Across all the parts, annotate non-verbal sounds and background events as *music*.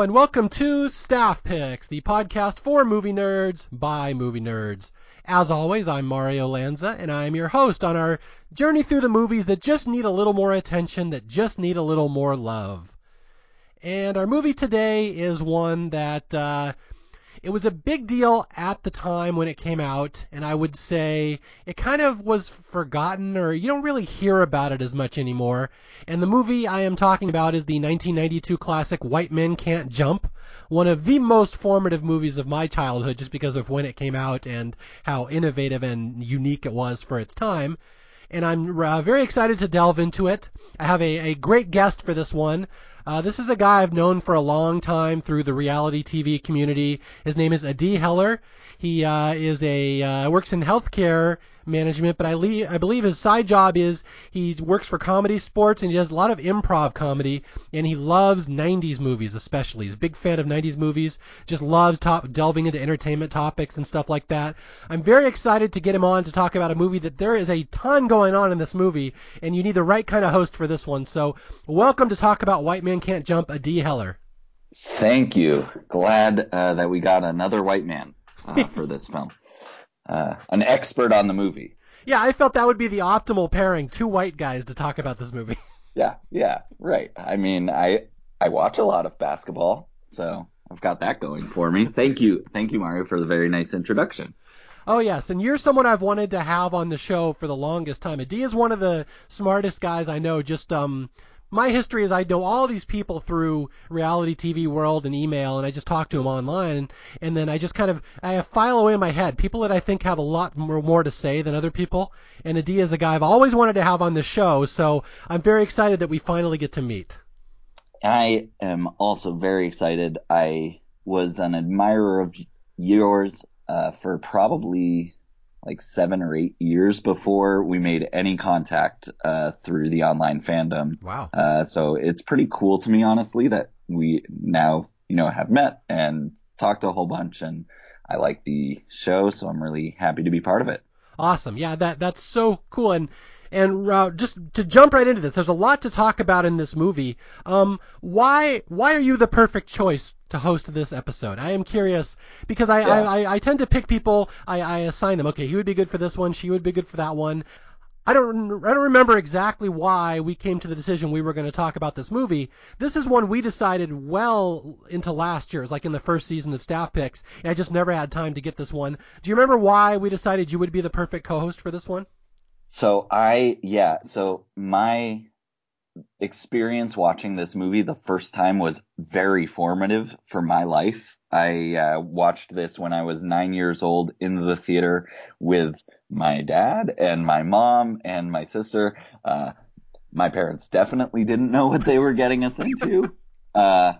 And welcome to Staff Picks, the podcast for movie nerds by movie nerds. As always, I'm Mario Lanza and I'm your host on our journey through the movies that just need a little more attention, that just need a little more love. And our movie today is one that uh, it was a big deal at the time when it came out, and I would say it kind of was forgotten or you don't really hear about it as much anymore. And the movie I am talking about is the 1992 classic White Men Can't Jump, one of the most formative movies of my childhood just because of when it came out and how innovative and unique it was for its time and I'm uh, very excited to delve into it. I have a, a great guest for this one. Uh, this is a guy I've known for a long time through the reality TV community. His name is Adi Heller. He uh, is a uh, works in healthcare management, but I, le- I believe his side job is he works for comedy sports and he does a lot of improv comedy and he loves 90s movies especially. He's a big fan of 90s movies, just loves top, delving into entertainment topics and stuff like that. I'm very excited to get him on to talk about a movie that there is a ton going on in this movie and you need the right kind of host for this one. So welcome to talk about White Man Can't Jump, Adi Heller. Thank you. Glad uh, that we got another white man uh, for this film uh, an expert on the movie. Yeah, I felt that would be the optimal pairing, two white guys to talk about this movie. *laughs* yeah, yeah, right. I mean, I I watch a lot of basketball, so I've got that going for me. Thank you, thank you, Mario, for the very nice introduction. Oh yes, and you're someone I've wanted to have on the show for the longest time. Adi is one of the smartest guys I know. Just um, my history is I know all these people through reality TV world and email, and I just talk to them online, and, and then I just kind of I file away in my head people that I think have a lot more, more to say than other people. And Adi is a guy I've always wanted to have on the show, so I'm very excited that we finally get to meet. I am also very excited. I was an admirer of yours uh, for probably like seven or eight years before we made any contact uh, through the online fandom. Wow. Uh, so it's pretty cool to me, honestly, that we now, you know, have met and talked a whole bunch and I like the show, so I'm really happy to be part of it. Awesome. Yeah, that that's so cool. And and uh, just to jump right into this, there's a lot to talk about in this movie. Um, why why are you the perfect choice to host this episode? I am curious because I yeah. I, I, tend to pick people. I, I assign them. Okay, he would be good for this one. She would be good for that one. I don't I don't remember exactly why we came to the decision we were going to talk about this movie. This is one we decided well into last year, it was like in the first season of Staff Picks, and I just never had time to get this one. Do you remember why we decided you would be the perfect co-host for this one? So I yeah, so my experience watching this movie the first time was very formative for my life. I uh, watched this when I was nine years old in the theater with my dad and my mom and my sister. Uh, my parents definitely didn't know what they were getting us into. *laughs* Uh,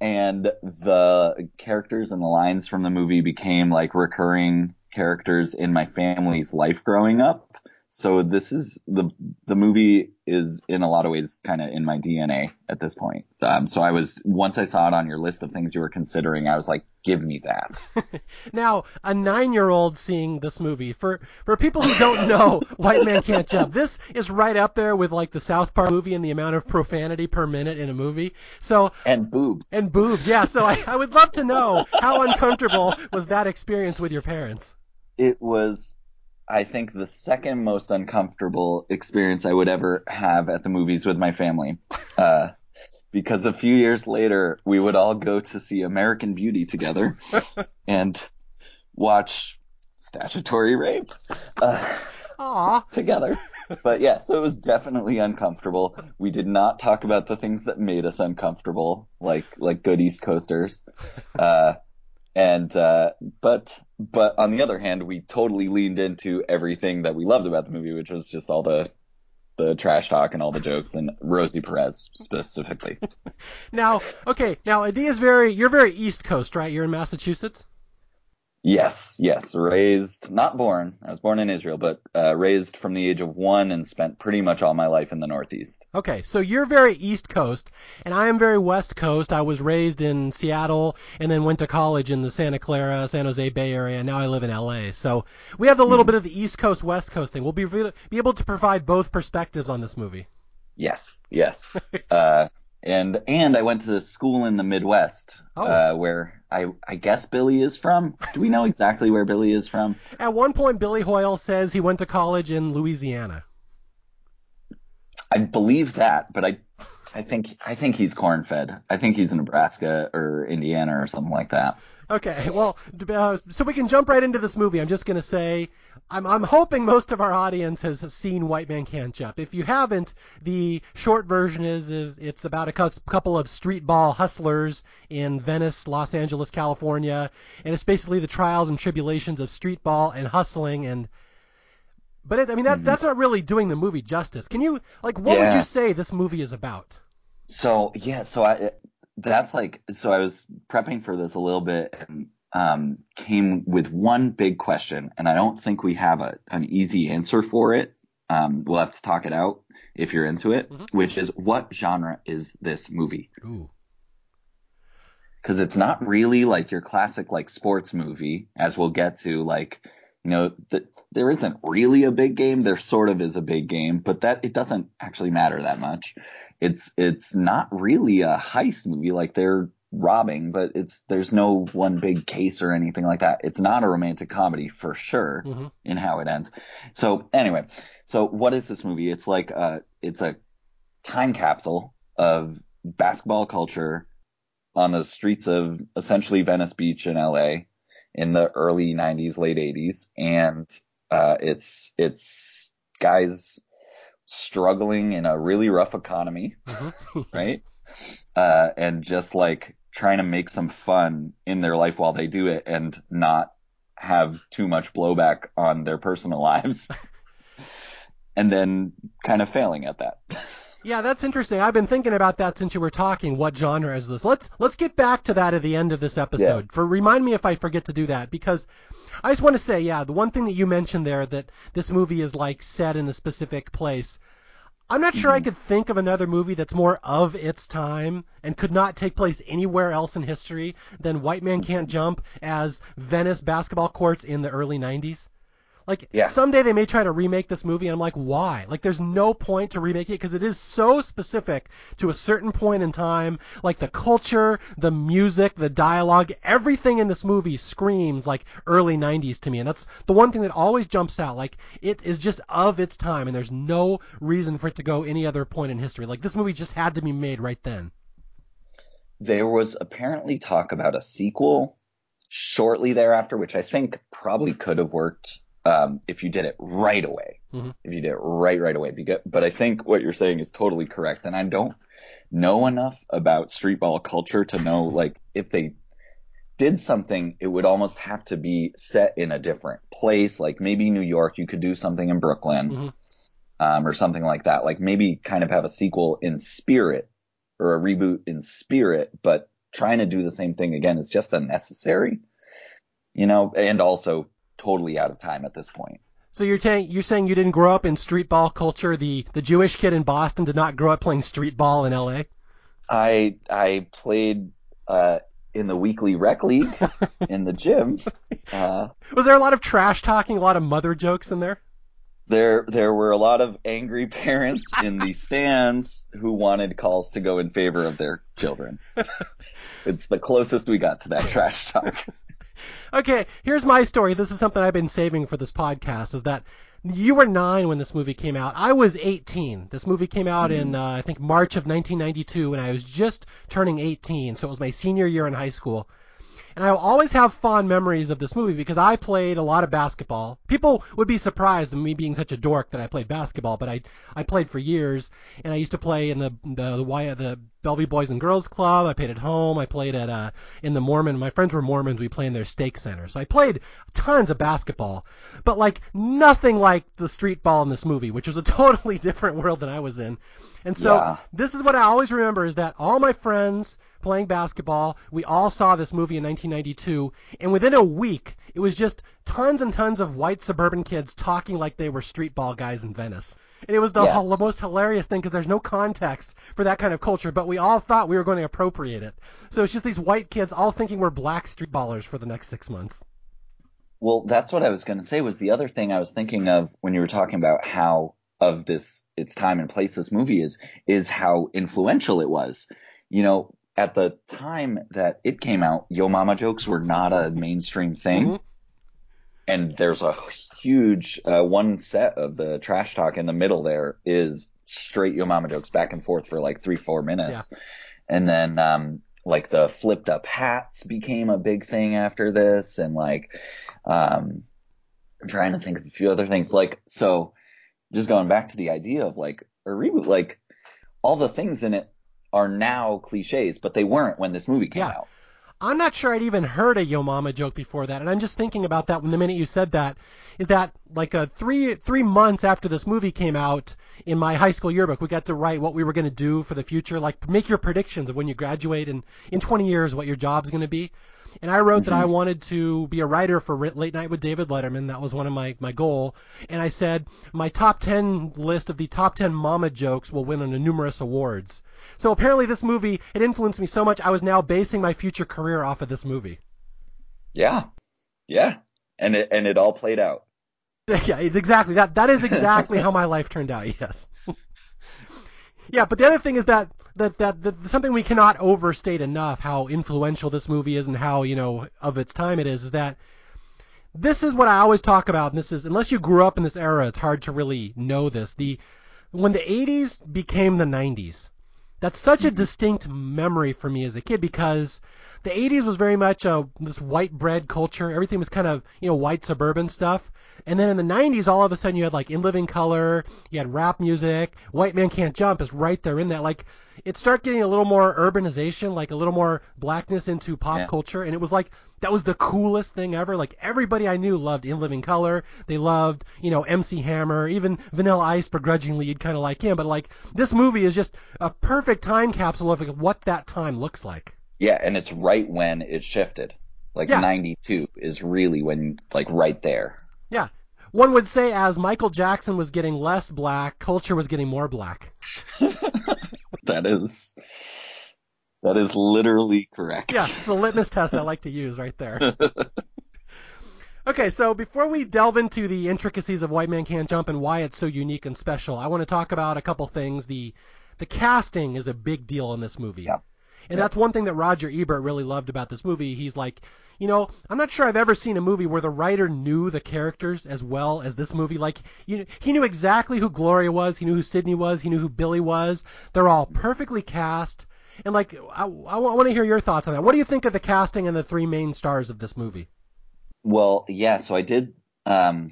and the characters and the lines from the movie became like recurring characters in my family's life growing up. So this is the the movie is in a lot of ways kind of in my DNA at this point. So, um, so I was once I saw it on your list of things you were considering, I was like, give me that. *laughs* now, a nine year old seeing this movie for for people who don't know, *laughs* White Man Can't Jump. This is right up there with like the South Park movie and the amount of profanity per minute in a movie. So and boobs and boobs, yeah. So I, I would love to know how uncomfortable was that experience with your parents. It was I think the second most uncomfortable experience I would ever have at the movies with my family. Uh, because a few years later, we would all go to see American Beauty together *laughs* and watch statutory rape uh, together. But yeah, so it was definitely uncomfortable. We did not talk about the things that made us uncomfortable, like like good East Coasters. Uh, and uh, but but on the other hand, we totally leaned into everything that we loved about the movie, which was just all the the trash talk and all the jokes and Rosie Perez specifically. *laughs* now, okay, now Adi is very you're very East Coast, right? You're in Massachusetts. Yes, yes. Raised, not born. I was born in Israel, but uh, raised from the age of one and spent pretty much all my life in the Northeast. Okay, so you're very East Coast, and I am very West Coast. I was raised in Seattle and then went to college in the Santa Clara, San Jose Bay Area. And now I live in LA. So we have a little mm. bit of the East Coast, West Coast thing. We'll be be able to provide both perspectives on this movie. Yes, yes. *laughs* uh, and and I went to school in the Midwest, *laughs* Oh. uh, where I I guess Billy is from. Do we know exactly where Billy is from? At one point, Billy Hoyle says he went to college in Louisiana. I believe that, but I I think I think he's corn fed. I think he's in Nebraska or Indiana or something like that. Okay, well, uh, so we can jump right into this movie. I'm just going to say, I'm, I'm hoping most of our audience has seen White Man Can't Jump. If you haven't, the short version is, is it's about a couple of street ball hustlers in Venice, Los Angeles, California, and it's basically the trials and tribulations of street ball and hustling and. But it, I mean that mm-hmm. that's not really doing the movie justice. Can you like what would you say this movie is about? So yeah, so I that's like so I was prepping for this a little bit and um, came with one big question, and I don't think we have a an easy answer for it. Um, we'll have to talk it out if you're into it, Mhm. which is what genre is this movie? Ooh. Because it's not really like your classic like sports movie, as we'll get to. Like you know, th- there isn't really a big game. There sort of is a big game, but that it doesn't actually matter that much. It's it's not really a heist movie. Like they're robbing, but it's there's no one big case or anything like that. It's not a romantic comedy for sure hmm in how it ends. So anyway, so what is this movie? It's like uh it's a time capsule of basketball culture on the streets of essentially Venice Beach in LA in the early 90s, late 80s, and uh, it's it's guys struggling in a really rough economy, hmm *laughs* right? uh, and just like trying to make some fun in their life while they do it, and not have too much blowback on their personal *laughs* lives, and then kind of failing at that. *laughs* Yeah, that's interesting. I've been thinking about that since you were talking. What genre is this? Let's let's get back to that at the end of this episode. For remind me if I forget to do that because I just want to say, yeah, the one thing that you mentioned there that this movie is like set in a specific place. I'm not sure I mm-hmm. could think of another movie that's more of its time and could not take place anywhere else in history than White Man Can't Jump as Venice basketball courts in the early 90s. Like Yeah. someday they may try to remake this movie, and I'm like, why? Like, there's no point to remake it because it is so specific to a certain point in time. Like the culture, the music, the dialogue, everything in this movie screams like early '90s to me, and that's the one thing that always jumps out. Like it is just of its time, and there's no reason for it to go any other point in history. Like this movie just had to be made right then. There was apparently talk about a sequel shortly thereafter, which I think probably could have worked um, if you did it right away. Mhm. If you did it right, right away. But I think what you're saying is totally correct, and I don't know enough about street ball culture to know *laughs* like if they did something, it would almost have to be set in a different place, like maybe New York. You could do something in Brooklyn, Mhm. um, or something like that. Like maybe kind of have a sequel in spirit or a reboot in spirit, but trying to do the same thing again is just unnecessary, you know, and also totally out of time at this point. So you're saying you're saying you didn't grow up in street ball culture. The the Jewish kid in Boston did not grow up playing street ball in L.A. I I played uh, in the weekly rec league *laughs* in the gym. Uh, Was there a lot of trash talking, a lot of mother jokes in there? there there were a lot of angry parents in the stands who wanted calls to go in favor of their children. *laughs* it's the closest we got to that trash talk. Okay, here's my story. This is something I've been saving for this podcast. Is that you were nine when this movie came out. I was 18. This movie came out in uh, I think March of 1992, and I was just turning 18. So it was my senior year in high school. And I will always have fond memories of this movie because I played a lot of basketball. People would be surprised at me being such a dork that I played basketball, but I I played for years, and I used to play in the the the, the Bellevue Boys and Girls Club. I played at home. I played at uh in the Mormon. My friends were Mormons. We played in their stake center. So I played tons of basketball, but like nothing like the street ball in this movie, which was a *laughs* totally different world than I was in. And so Yeah. this is what I always remember is that all my friends playing basketball, we all saw this movie in 1992, and within a week, it was just tons and tons of white suburban kids talking like they were street ball guys in Venice. And it was the Yes. hol- most hilarious thing because there's no context for that kind of culture, but we all thought we were going to appropriate it. So it's just these white kids all thinking we're black street ballers for the next six months. Well, that's what I was going to say was the other thing I was thinking of when you were talking about how of this its time and place this movie is is how influential it was. You know, at the time that it came out, Yo Mama jokes were not a mainstream thing. Mhm. And there's a huge uh, one set of the trash talk in the middle there is straight Yo Mama jokes back and forth for like three, four minutes. And then, um, like the flipped up hats became a big thing after this. And like, um, I'm trying to think of a few other things. Like, so just going back to the idea of like a reboot, like all the things in it are now cliches, but they weren't when this movie came Yeah. out. I'm not sure I'd even heard a Yo Mama joke before that, and I'm just thinking about that when the minute you said that, is that like uh, three three months after this movie came out in my high school yearbook, we got to write what we were going to do for the future, like make your predictions of when you graduate and in 20 years what your job's going to be. And I wrote that I mm-hmm. wanted to be a writer for Late Night with David Letterman. That was one of my, my goal. And I said my top 10 list of the top 10 mama jokes will win on a numerous awards. So apparently this movie, it influenced me so much, I was now basing my future career off of this movie. Yeah. Yeah. And it, and it all played out. *laughs* Yeah, exactly that. That is exactly how my life turned out. *laughs* Yes. *laughs* yeah, but the other thing is that that that, that something we cannot overstate enough how influential this movie is and how you know of its time it is is that this is what I always talk about. And this is unless you grew up in this era, it's hard to really know this. The when the 80s became the 90s, that's such a mm-hmm. distinct memory for me as a kid because the 80s was very much a this white bread culture. Everything was kind of you know white suburban stuff. And then in the 90s, all of a sudden you had like In Living Color, you had rap music, White Man Can't Jump is right there in that. Like it started getting a little more urbanization, like a little more blackness into pop Yeah. culture, and it was like that was the coolest thing ever. Like everybody I knew loved In Living Color. They loved, you know, MC Hammer, even Vanilla Ice begrudgingly you'd kind of like him, but like this movie is just a perfect time capsule of like, what that time looks like. Yeah. And it's right when it shifted. Like Yeah. 92 is really when, like right there. Yeah. One would say as Michael Jackson was getting less black, culture was getting more black. *laughs* That is, that is literally correct. Yeah, it's a litmus test I like to use right there. *laughs* Okay, so before we delve into the intricacies of White Man Can't Jump and why it's so unique and special, I want to talk about a couple things. The the casting is a big deal in this movie. Yeah. And Yeah. that's one thing that Roger Ebert really loved about this movie. He's like, you know, I'm not sure I've ever seen a movie where the writer knew the characters as well as this movie. Like, you, he knew exactly who Gloria was, he knew who Sidney was, he knew who Billy was. They're all perfectly cast. And like, I, I want to hear your thoughts on that. What do you think of the casting and the three main stars of this movie? Well, yeah, so I did um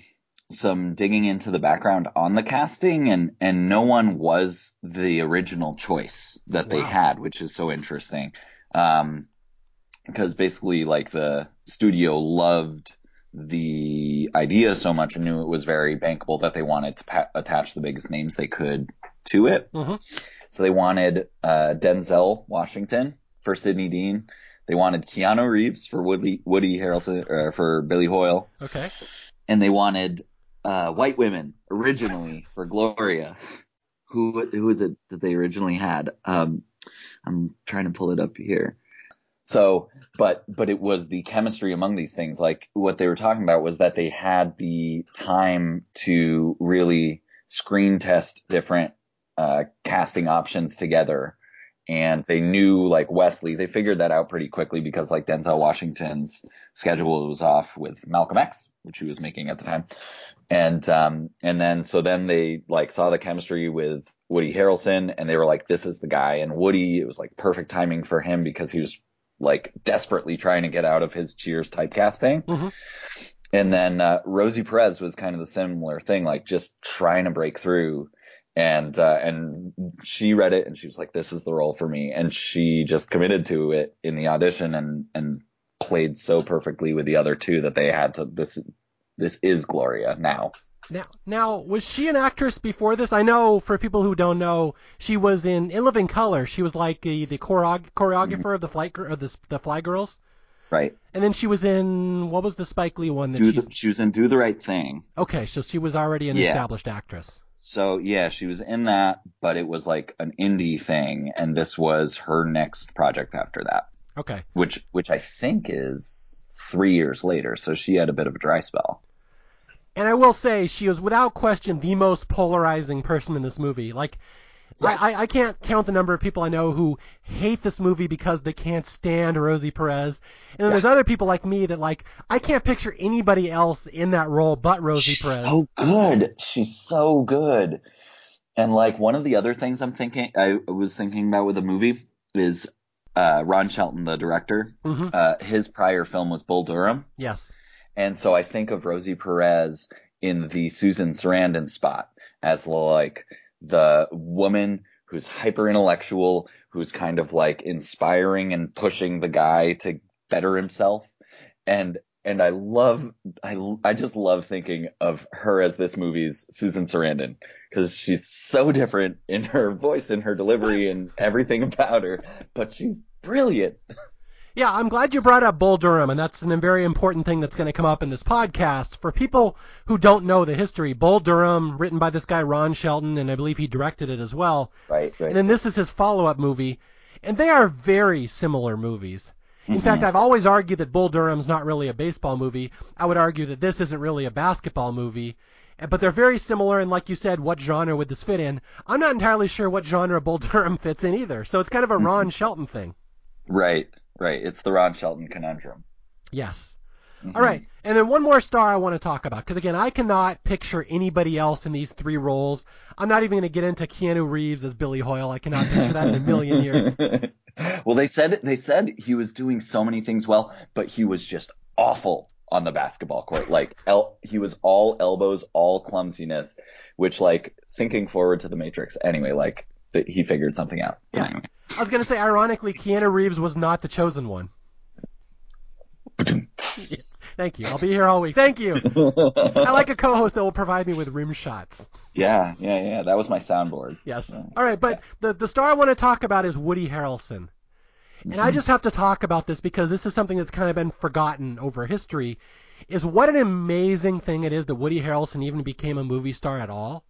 some digging into the background on the casting and and no one was the original choice that they Wow. had, which is so interesting. Um because basically like the studio loved the idea so much and knew it was very bankable that they wanted to pa- attach the biggest names they could to it. Mhm. So they wanted uh Denzel Washington for Sidney Deane. They wanted Keanu Reeves for Woody Woody Harrelson uh, for Billy Hoyle, Okay. and they wanted uh, white women originally for Gloria. Who who is it that they originally had? Um, I'm trying to pull it up here. So, but but it was the chemistry among these things. Like what they were talking about was that they had the time to really screen test different uh, casting options together and they knew like Wesley, they figured that out pretty quickly because like Denzel Washington's schedule was off with Malcolm X, which he was making at the time. And, um, and then, so then they like saw the chemistry with Woody Harrelson and they were like, this is the guy. And Woody, it was like perfect timing for him because he was like desperately trying to get out of his Cheers typecasting. Mhm. And then, uh, Rosie Perez was kind of the similar thing, like just trying to break through and uh, and she read it and she was like, "This is the role for me," and she just committed to it in the audition and and played so perfectly with the other two that they had to this this is Gloria now. Now, now, was she an actress before this? I know for people who don't know, she was in In Living Color. She was like the, the choreog- choreographer of the flight of the the Fly Girls, Right. and then she was in what was the Spike Lee one that the, she was in Do the Right Thing. okay? So she was already an Yeah. established actress. So yeah, she was in that, but it was like an indie thing, and this was her next project after that, Okay, which which I think is three years later. So she had a bit of a dry spell. And I will say she was without question the most polarizing person in this movie. Like Right. I, I can't count the number of people I know who hate this movie because they can't stand Rosie Perez. And then there's other people like me that like I can't picture anybody else in that role but Rosie Perez. She's Perez. so good. She's so good. And like one of the other things I'm thinking, I was thinking about with the movie is uh, Ron Shelton, the director. hmm Uh, his prior film was Bull Durham, Yes. And so I think of Rosie Perez in the Susan Sarandon spot as like the woman who's hyper intellectual, who's kind of like inspiring and pushing the guy to better himself. And and I love I I just love thinking of her as this movie's Susan Sarandon because she's so different in her voice and her delivery and everything about her, but she's brilliant. *laughs* Yeah, I'm glad you brought up Bull Durham, and that's a very important thing that's going to come up in this podcast. For people who don't know the history, Bull Durham, written by this guy Ron Shelton, and I believe he directed it as well. Right, right. And then this is his follow-up movie, and they are very similar movies. In Mhm. fact, I've always argued that Bull Durham's not really a baseball movie. I would argue that this isn't really a basketball movie. Uh, But they're very similar, and like you said, what genre would this fit in? I'm not entirely sure what genre Bull Durham fits in either. So it's kind of a Ron Shelton thing. Right, right. It's the Ron Shelton conundrum. Yes. Mhm. All right. And then one more star I want to talk about because again, I cannot picture anybody else in these three roles. I'm not even going to get into Keanu Reeves as Billy Hoyle. I cannot picture that in a million years. *laughs* well, they said they said he was doing so many things well, but he was just awful on the basketball court. Like el- he was all elbows, all clumsiness, which like thinking forward to the Matrix. Anyway, like th- he figured something out. Yeah. anyway. I was going to say, ironically, Keanu Reeves was not the chosen one. *laughs* Thank you. I'll be here all week. Thank you. *laughs* I like a co-host that will provide me with rim shots. yeah, yeah, yeah. That was my soundboard. Yes. Yeah. All right, but the the star I want to talk about is Woody Harrelson. And I mm-hmm. just have to talk about this because this is something that's kind of been forgotten over history is what an amazing thing it is that Woody Harrelson even became a movie star at all.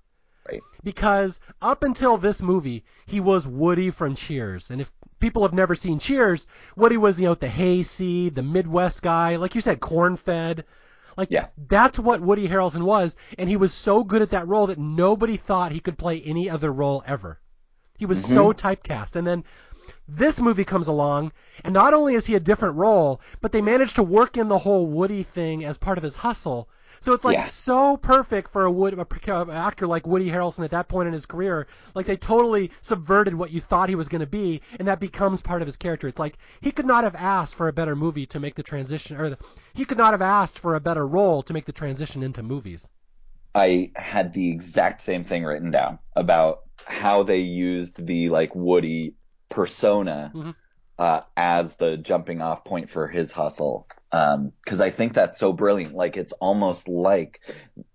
Right. Because up until this movie, he was Woody from Cheers. And if people have never seen Cheers, Woody was, you know, the hayseed, the Midwest guy, like you said, corn fed. Like Yeah. that's what Woody Harrelson was, and he was so good at that role that nobody thought he could play any other role ever. He was so mm-hmm. typecast. And then this movie comes along, and not only is he a different role, but they managed to work in the whole Woody thing as part of his hustle. So it's like Yeah. so perfect for a Wood a actor like Woody Harrelson at that point in his career. Like they totally subverted what you thought he was going to be, and that becomes part of his character. It's like he could not have asked for a better movie to make the transition, or the, he could not have asked for a better role to make the transition into movies. I had the exact same thing written down about how they used the like Woody persona Mhm. uh, as the jumping off point for his hustle. Because I think that's so brilliant. Like it's almost like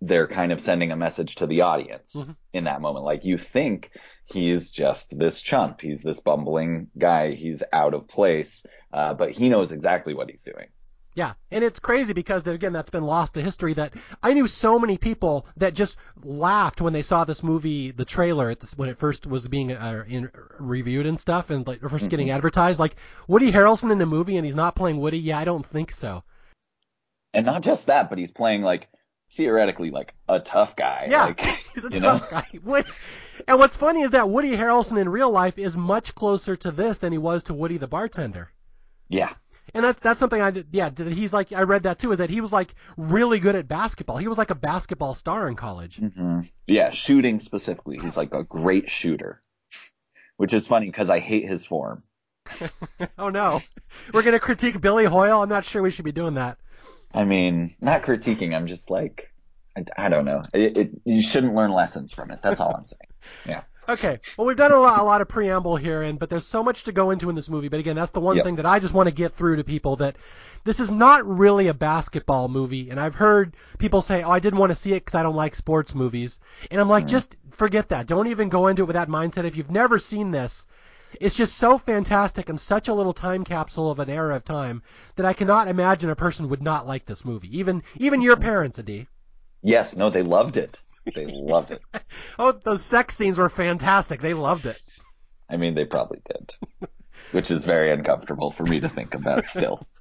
they're kind of sending a message to the audience Mhm. in that moment. Like you think he's just this chump, he's this bumbling guy, he's out of place, uh, but he knows exactly what he's doing. Yeah, and it's crazy because again, that's been lost to history. That I knew so many people that just laughed when they saw this movie, the trailer, at this, when it first was being uh, in, reviewed and stuff, and like 1st getting advertised. Like Woody Harrelson in a movie, and he's not playing Woody. Yeah, I don't think so. And not just that, but he's playing like theoretically like a tough guy. Yeah, like, *laughs* he's a *laughs* you know? tough guy. And what's funny is that Woody Harrelson in real life is much closer to this than he was to Woody the bartender. Yeah. And that's that's something I did. Yeah, he's like I read that too. Is that he was like really good at basketball. He was like a basketball star in college. hmm Yeah, shooting specifically. He's like a great shooter, which is funny because I hate his form. *laughs* oh no, we're gonna critique Billy Hoyle. I'm not sure we should be doing that. I mean, not critiquing. I'm just like, I, I don't know. It, it, you shouldn't learn lessons from it. That's all I'm saying. Yeah. Okay, well we've done a lot, a lot of preamble here, and but there's so much to go into in this movie. But again, that's the one Yep. thing that I just want to get through to people that this is not really a basketball movie. And I've heard people say, "Oh, I didn't want to see it because I don't like sports movies," and I'm like, mm. just forget that. Don't even go into it with that mindset. If you've never seen this, it's just so fantastic and such a little time capsule of an era of time that I cannot imagine a person would not like this movie. Even even your mm. parents, Adi. Yes. No, they loved it. They loved it. *laughs* Oh, those sex scenes were fantastic. They loved it. I mean, they probably did, which is very uncomfortable for me to think about still. *laughs*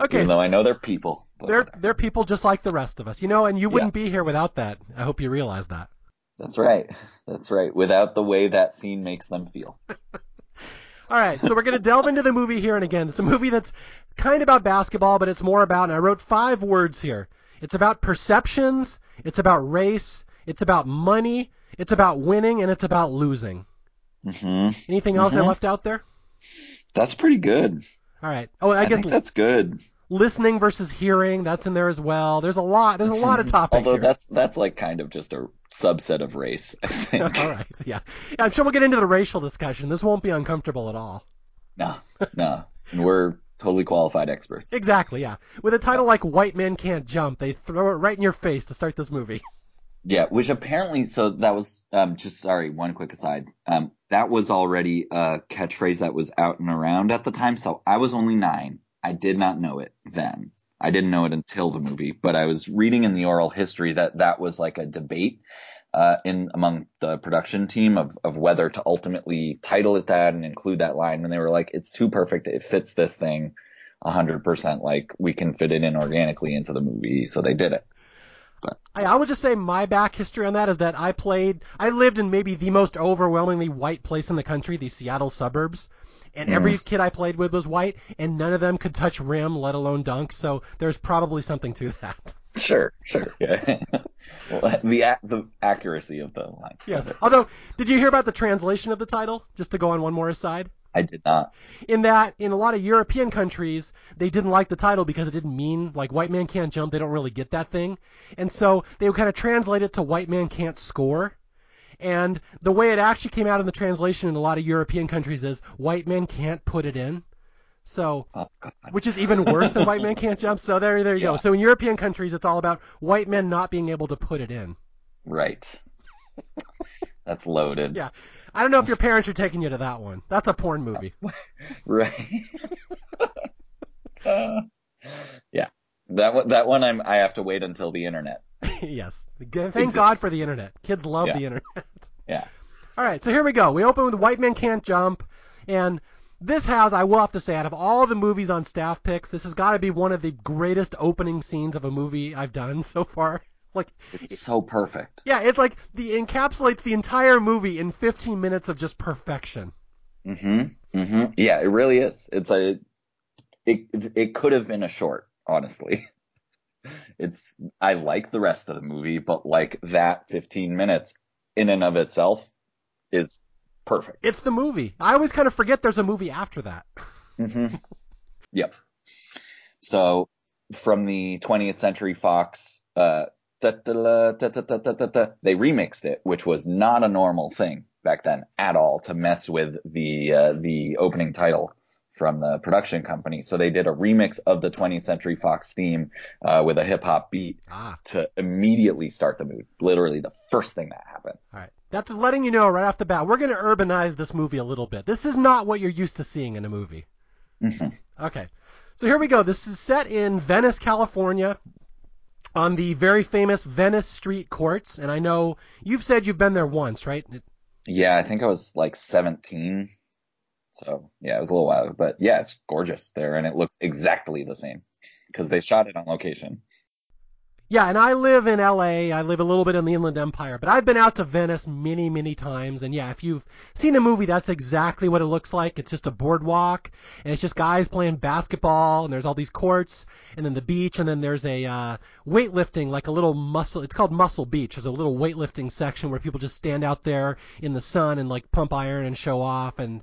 Okay, Even so though I know they're people. they're whatever. they're people just like the rest of us, you know. And you wouldn't be here without that. I hope you realize that. That's right. That's right. Without the way that scene makes them feel. *laughs* All right, so we're going to delve into the movie here and again. It's a movie that's kind of about basketball, but it's more about, and I wrote five words here. It's about perceptions, it's about race, it's about money, it's about winning, and it's about losing. hmm Anything else I Mhm. left out there? That's pretty good. All right. Oh, I, I, guess that's good. listening versus hearing, that's in there as well. There's a lot. There's a lot of *laughs* topics Although here. that's that's like kind of just a subset of race, I think. *laughs* All right. Yeah. yeah. I'm sure we'll get into the racial discussion. This won't be uncomfortable at all. No, no. And we're totally qualified experts. Exactly. Yeah. With a title like "White Men Can't Jump," they throw it right in your face to start this movie. *laughs* Yeah, which apparently, so that was um, just sorry. One quick aside. Um, that was already a catchphrase that was out and around at the time. So I was only nine. I did not know it then. I didn't know it until the movie, but I was reading in the oral history that that was like a debate uh, in among the production team of of whether to ultimately title it that and include that line. And they were like, "It's too perfect. It fits this thing." a hundred percent like we can fit it in organically into the movie, so they did it. I, I would just say my back history on that is that I played, I lived in maybe the most overwhelmingly white place in the country, the Seattle suburbs. And every kid I played with was white, and none of them could touch rim, let alone dunk. So there's probably something to that. *laughs* Sure, sure. *laughs* Yeah. well, the the accuracy of the line. Yes. Although, did you hear about the translation of the title? Just to go on one more aside. I did not. In that, in a lot of European countries, they didn't like the title because it didn't mean like white man can't jump. They don't really get that thing, and so they would kind of translate it to white man can't score. And the way it actually came out in the translation in a lot of European countries is white men can't put it in. So, Oh which is even worse than white men *laughs* can't jump. So there, there you go. So in European countries, it's all about white men not being able to put it in. Right. *laughs* That's loaded. Yeah. I don't know if your parents are taking you to that one. That's a porn movie. *laughs* Right. Uh, yeah. That one, that one I'm I have to wait until the internet. yes. Thank Exists. God for the internet. Kids love Yeah. the internet. Yeah. All right, so here we go. We open with White Men Can't Jump, and this has, I will have to say, out of all the movies on staff picks, this has got to be one of the greatest opening scenes of a movie I've done *laughs* so far. Like, It's so perfect. yeah, it's like the encapsulates the entire movie in 15 minutes of just perfection. Mm-hmm. Mm-hmm. Yeah, it really is. It's a it it could have been a short, honestly. *laughs* It's I like the rest of the movie, but like that 15 minutes in and of itself is perfect. It's the movie. I always kind of forget there's a movie after that. *laughs* hmm Yep. So from the 20th Century Fox, uh, they remixed it, which was not a normal thing back then at all to mess with the uh, the opening title from the production company. So they did a remix of the 20th Century Fox theme uh, with a hip hop beat Ah, to immediately start the movie. Literally the first thing that happens. all right. That's letting you know right off the bat. We're going to urbanize this movie a little bit. This is not what you're used to seeing in a movie. Mhm. Okay. So here we go. This is set in Venice, California, on the very famous Venice Street Courts. And I know you've said you've been there once, right? Yeah, I think I was like 17. So yeah, it was a little while, but yeah, it's gorgeous there and it looks exactly the same because they shot it on location. Yeah, and I live in LA. I live a little bit in the Inland Empire, but I've been out to Venice many, many times. And yeah, if you've seen the movie, that's exactly what it looks like. It's just a boardwalk, and it's just guys playing basketball, and there's all these courts, and then the beach, and then there's a uh, weightlifting, like a little muscle. It's called Muscle Beach. There's a little weightlifting section where people just stand out there in the sun and like pump iron and show off. And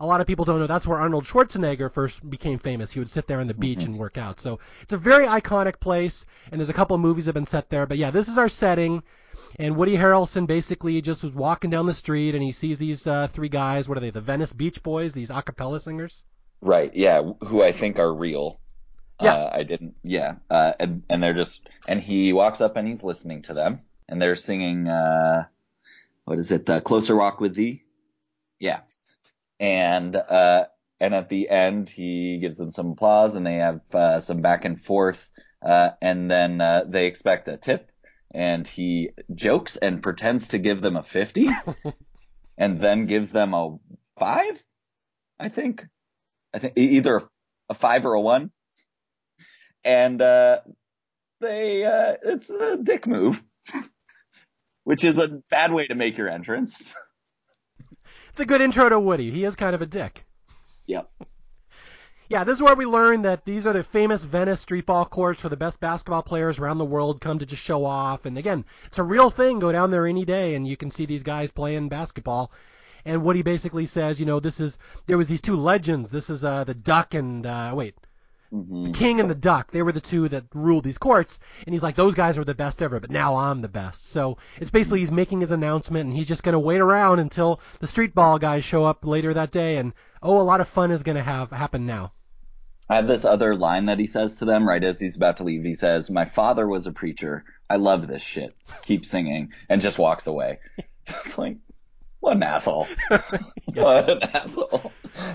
a lot of people don't know that's where Arnold Schwarzenegger first became famous. He would sit there on the beach and work out. So it's a very iconic place, and there's a couple of movies have been set there. But yeah, this is our setting. And Woody Harrelson basically just was walking down the street and he sees these uh, three guys. What are they? The Venice Beach Boys, these a cappella singers. Right. Yeah. Who I think are real. Yeah. Uh, I didn't. Yeah. Uh, and, and they're just, and he walks up and he's listening to them and they're singing, uh, what is it? Uh, Closer Walk with Thee. Yeah. And, uh, and at the end, he gives them some applause and they have, uh, some back and forth. Uh, and then, uh, they expect a tip and he jokes and pretends to give them a 50 *laughs* and then gives them a five, I think. I think either a, a five or a one. and uh, they uh, it's a dick move, *laughs* which is a bad way to make your entrance. *laughs* It's a good intro to Woody. He is kind of a dick. Yep. Yeah, this is where we learn that these are the famous Venice streetball courts where the best basketball players around the world come to just show off. And again, it's a real thing. Go down there any day and you can see these guys playing basketball. And Woody basically says, you know, this is there was these two legends. This is uh, the Duck and uh, wait, hmm the King and the Duck. They were the two that ruled these courts. And he's like, those guys were the best ever, but now I'm the best. So it's basically he's making his announcement, and he's just going to wait around until the street ball guys show up later that day. And oh, a lot of fun is going to have happen now. I have this other line that he says to them right as he's about to leave. He says, "My father was a preacher. I love this shit. Keep singing," and just walks away. *laughs* It's like, what an asshole. *laughs* what an asshole.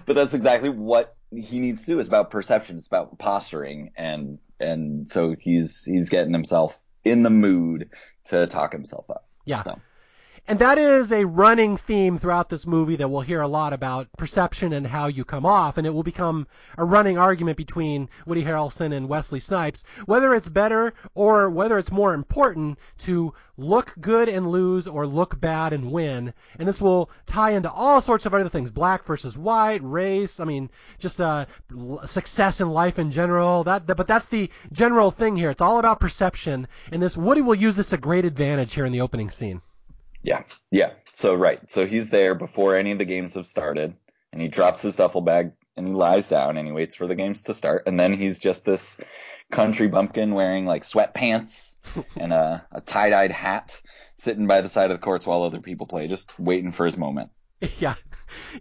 But that's exactly what he needs to do. It's about perception. It's about posturing, and and so he's he's getting himself in the mood to talk himself up. Yeah. So. And that is a running theme throughout this movie that we'll hear a lot about perception and how you come off, and it will become a running argument between Woody Harrelson and Wesley Snipes, whether it's better or whether it's more important to look good and lose or look bad and win. And this will tie into all sorts of other things, black versus white, race, I mean, just uh, success in life in general. That, that, but that's the general thing here. It's all about perception, and this Woody will use this a great advantage here in the opening scene. Yeah, yeah. So right. So he's there before any of the games have started, and he drops his duffel bag and he lies down and he waits for the games to start, and then he's just this country bumpkin wearing like sweatpants *laughs* and a, a tie-dyed hat, sitting by the side of the courts while other people play, just waiting for his moment. *laughs* Yeah.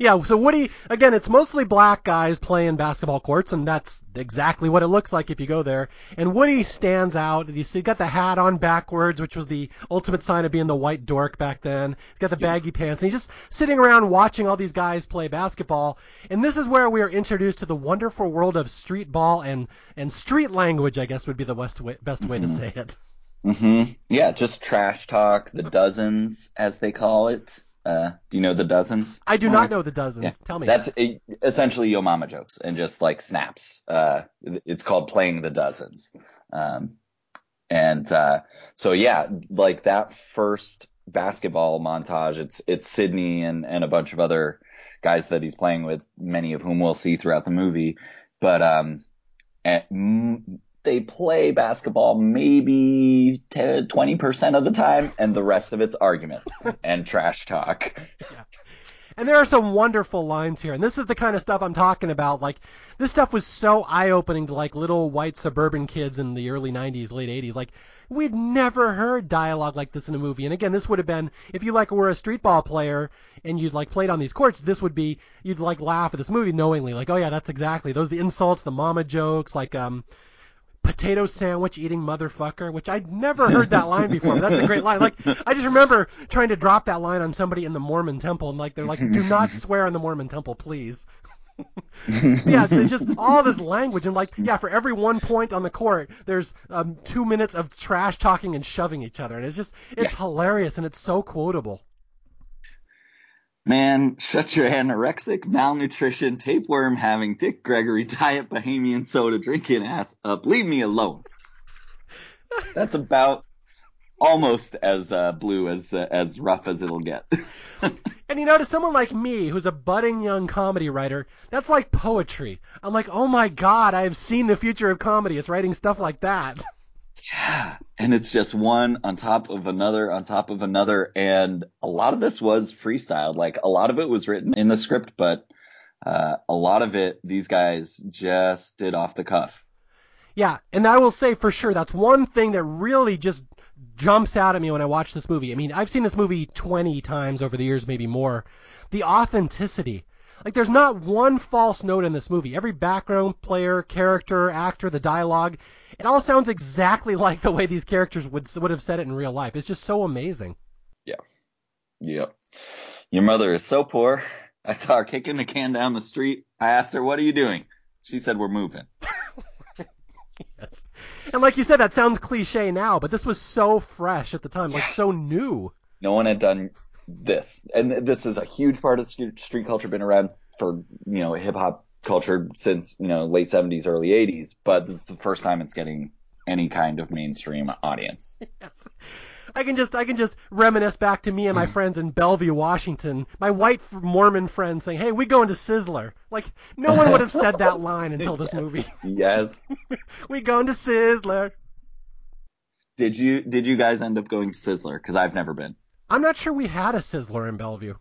Yeah, so Woody, again, it's mostly black guys playing basketball courts, and that's exactly what it looks like if you go there. And Woody stands out. He's got the hat on backwards, which was the ultimate sign of being the white dork back then. He's got the baggy pants, and he's just sitting around watching all these guys play basketball. And this is where we are introduced to the wonderful world of street ball and, and street language, I guess would be the best way, best way to Mhm. say it. hmm Yeah, just trash talk, the dozens, as they call it. Uh, do you know the dozens? I do not know the dozens. Yeah. Tell me. That's e- essentially yo mama jokes and just like snaps. Uh, it's called playing the dozens. Um, and, uh, so yeah, like that first basketball montage, it's, it's Sidney and, and a bunch of other guys that he's playing with, many of whom we'll see throughout the movie. But, um, and, mm, they play basketball maybe 10, 20% of the time and the rest of it's arguments *laughs* and trash talk. And there are some wonderful lines here. And this is the kind of stuff I'm talking about. Like, this stuff was so eye opening to like little white suburban kids in the early 90s, late 80s. Like, we'd never heard dialogue like this in a movie. And again, this would have been, if you like were a street ball player and you'd like played on these courts, this would be, you'd like laugh at this movie knowingly. Like, oh yeah, that's exactly. Those, the insults, the mama jokes, like, um, potato sandwich eating motherfucker, which I'd never heard that line before. But that's a great line. Like I just remember trying to drop that line on somebody in the Mormon temple, and like they're like, "Do not swear in the Mormon temple, please." *laughs* yeah, it's just all this language, and like, yeah, for every one point on the court, there's um, two minutes of trash talking and shoving each other, and it's just it's Yes. hilarious and it's so quotable. Man, shut your anorexic, malnutrition, tapeworm having Dick Gregory diet Bahamian soda drinking ass up. Leave me alone. That's about almost as uh, blue as uh, as rough as it'll get. *laughs* And you know, to someone like me, who's a budding young comedy writer, that's like poetry. I'm like, oh my god, I have seen the future of comedy. It's writing stuff like that. *laughs* yeah, and it's just one on top of another on top of another, and a lot of this was freestyled. Like a lot of it was written in the script, but uh, a lot of it these guys just did off the cuff. Yeah, and I will say for sure that's one thing that really just jumps out at me when I watch this movie. I mean, I've seen this movie 20 times over the years, maybe more. The authenticity. Like, there's not one false note in this movie. Every background player, character, actor, the dialogue, it all sounds exactly *laughs* like the way these characters would would have said it in real life. It's just so amazing. Yeah. Yep. Your mother is so poor. I saw her kicking a can down the street. I asked her, what are you doing? She said, we're moving. *laughs* Yes. And like you said, that sounds cliche now, but this was so fresh at the time, like so new. No one had done this. And this is a huge part of street street culture, been around for, you know, hip hop culture since you know late 70s, early 80s, but this is the first time it's getting any kind of mainstream audience. Yes. I can just I can just reminisce back to me and my *clears throat* friends in Bellevue, Washington. My white Mormon friends saying, "Hey, we going to Sizzler." Like no one would have said that *laughs* line until this Yes. movie. Yes. *laughs* we going to Sizzler. Did you did you guys end up going to Sizzler? Because I've never been. I'm not sure we had a Sizzler in Bellevue.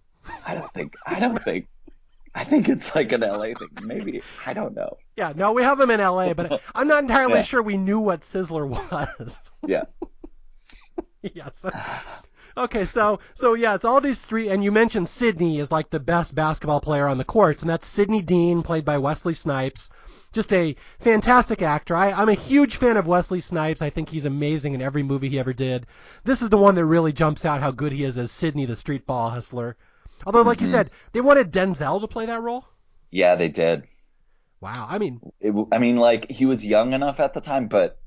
I don't think. I don't think. I think it's like an LA thing. Maybe I don't know. Yeah, no, we have them in LA, but I'm not entirely Yeah. sure we knew what Sizzler was. *laughs* Yeah. So, okay, so so yeah, it's all these street, and you mentioned Sidney is like the best basketball player on the courts, and that's Sidney Deane, played by Wesley Snipes. Just a fantastic actor. I, I'm a huge fan of Wesley Snipes. I think he's amazing in every movie he ever did. This is the one that really jumps out how good he is as Sidney, the street ball hustler. Although, like you Mhm. said, they wanted Denzel to play that role. Yeah, they did. Wow. I mean, It, I mean, like he was young enough at the time, but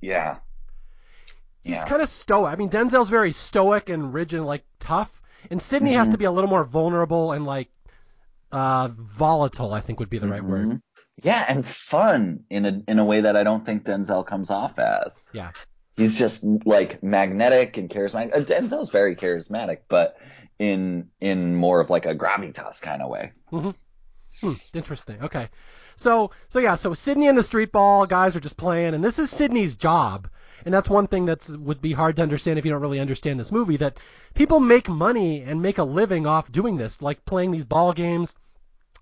yeah. he's Yeah. kind of stoic. I mean, Denzel's very stoic and rigid, and, like tough, and Sidney has Mhm. to be a little more vulnerable and like uh, volatile. I think would be the right word. Mhm. Yeah, and fun in a in a way that I don't think Denzel comes off as. Yeah. He's just like magnetic and charismatic. Uh, Denzel's very charismatic, but in in more of like a gravitas kind of way. Hmm, interesting. Okay. So so yeah, so Sidney and the street ball guys are just playing, and this is Sidney's job. And that's one thing that would be hard to understand if you don't really understand this movie. That people make money and make a living off doing this, like playing these ball games,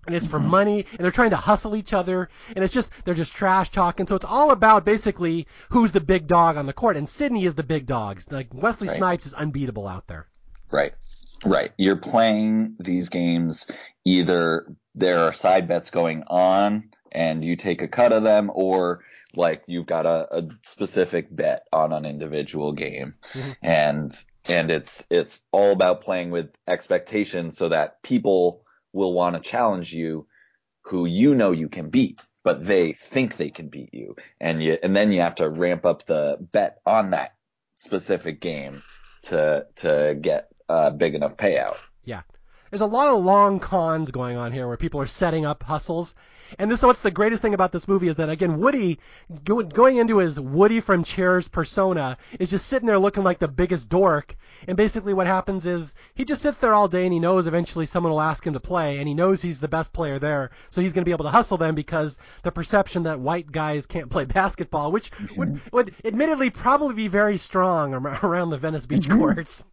and it's for Mhm. money, and they're trying to hustle each other, and it's just they're just trash talking. So it's all about basically who's the big dog on the court, and Sidney is the big dog. Like Wesley Right. Snipes is unbeatable out there. Right. Right. You're playing these games either there are side bets going on and you take a cut of them or like you've got a, a specific bet on an individual game. Mhm. And and it's it's all about playing with expectations so that people will want to challenge you who you know you can beat, but they think they can beat you. And you and then you have to ramp up the bet on that specific game to to get a big enough payout. Yeah. There's a lot of long cons going on here where people are setting up hustles. And this is what's the greatest thing about this movie is that again Woody go, going into his Woody from Cheers persona is just sitting there looking like the biggest dork. And basically what happens is he just sits there all day and he knows eventually someone will ask him to play and he knows he's the best player there. So he's going to be able to hustle them because the perception that white guys can't play *laughs* basketball, which would would admittedly probably be very strong *laughs* around the Venice Beach Mhm. courts.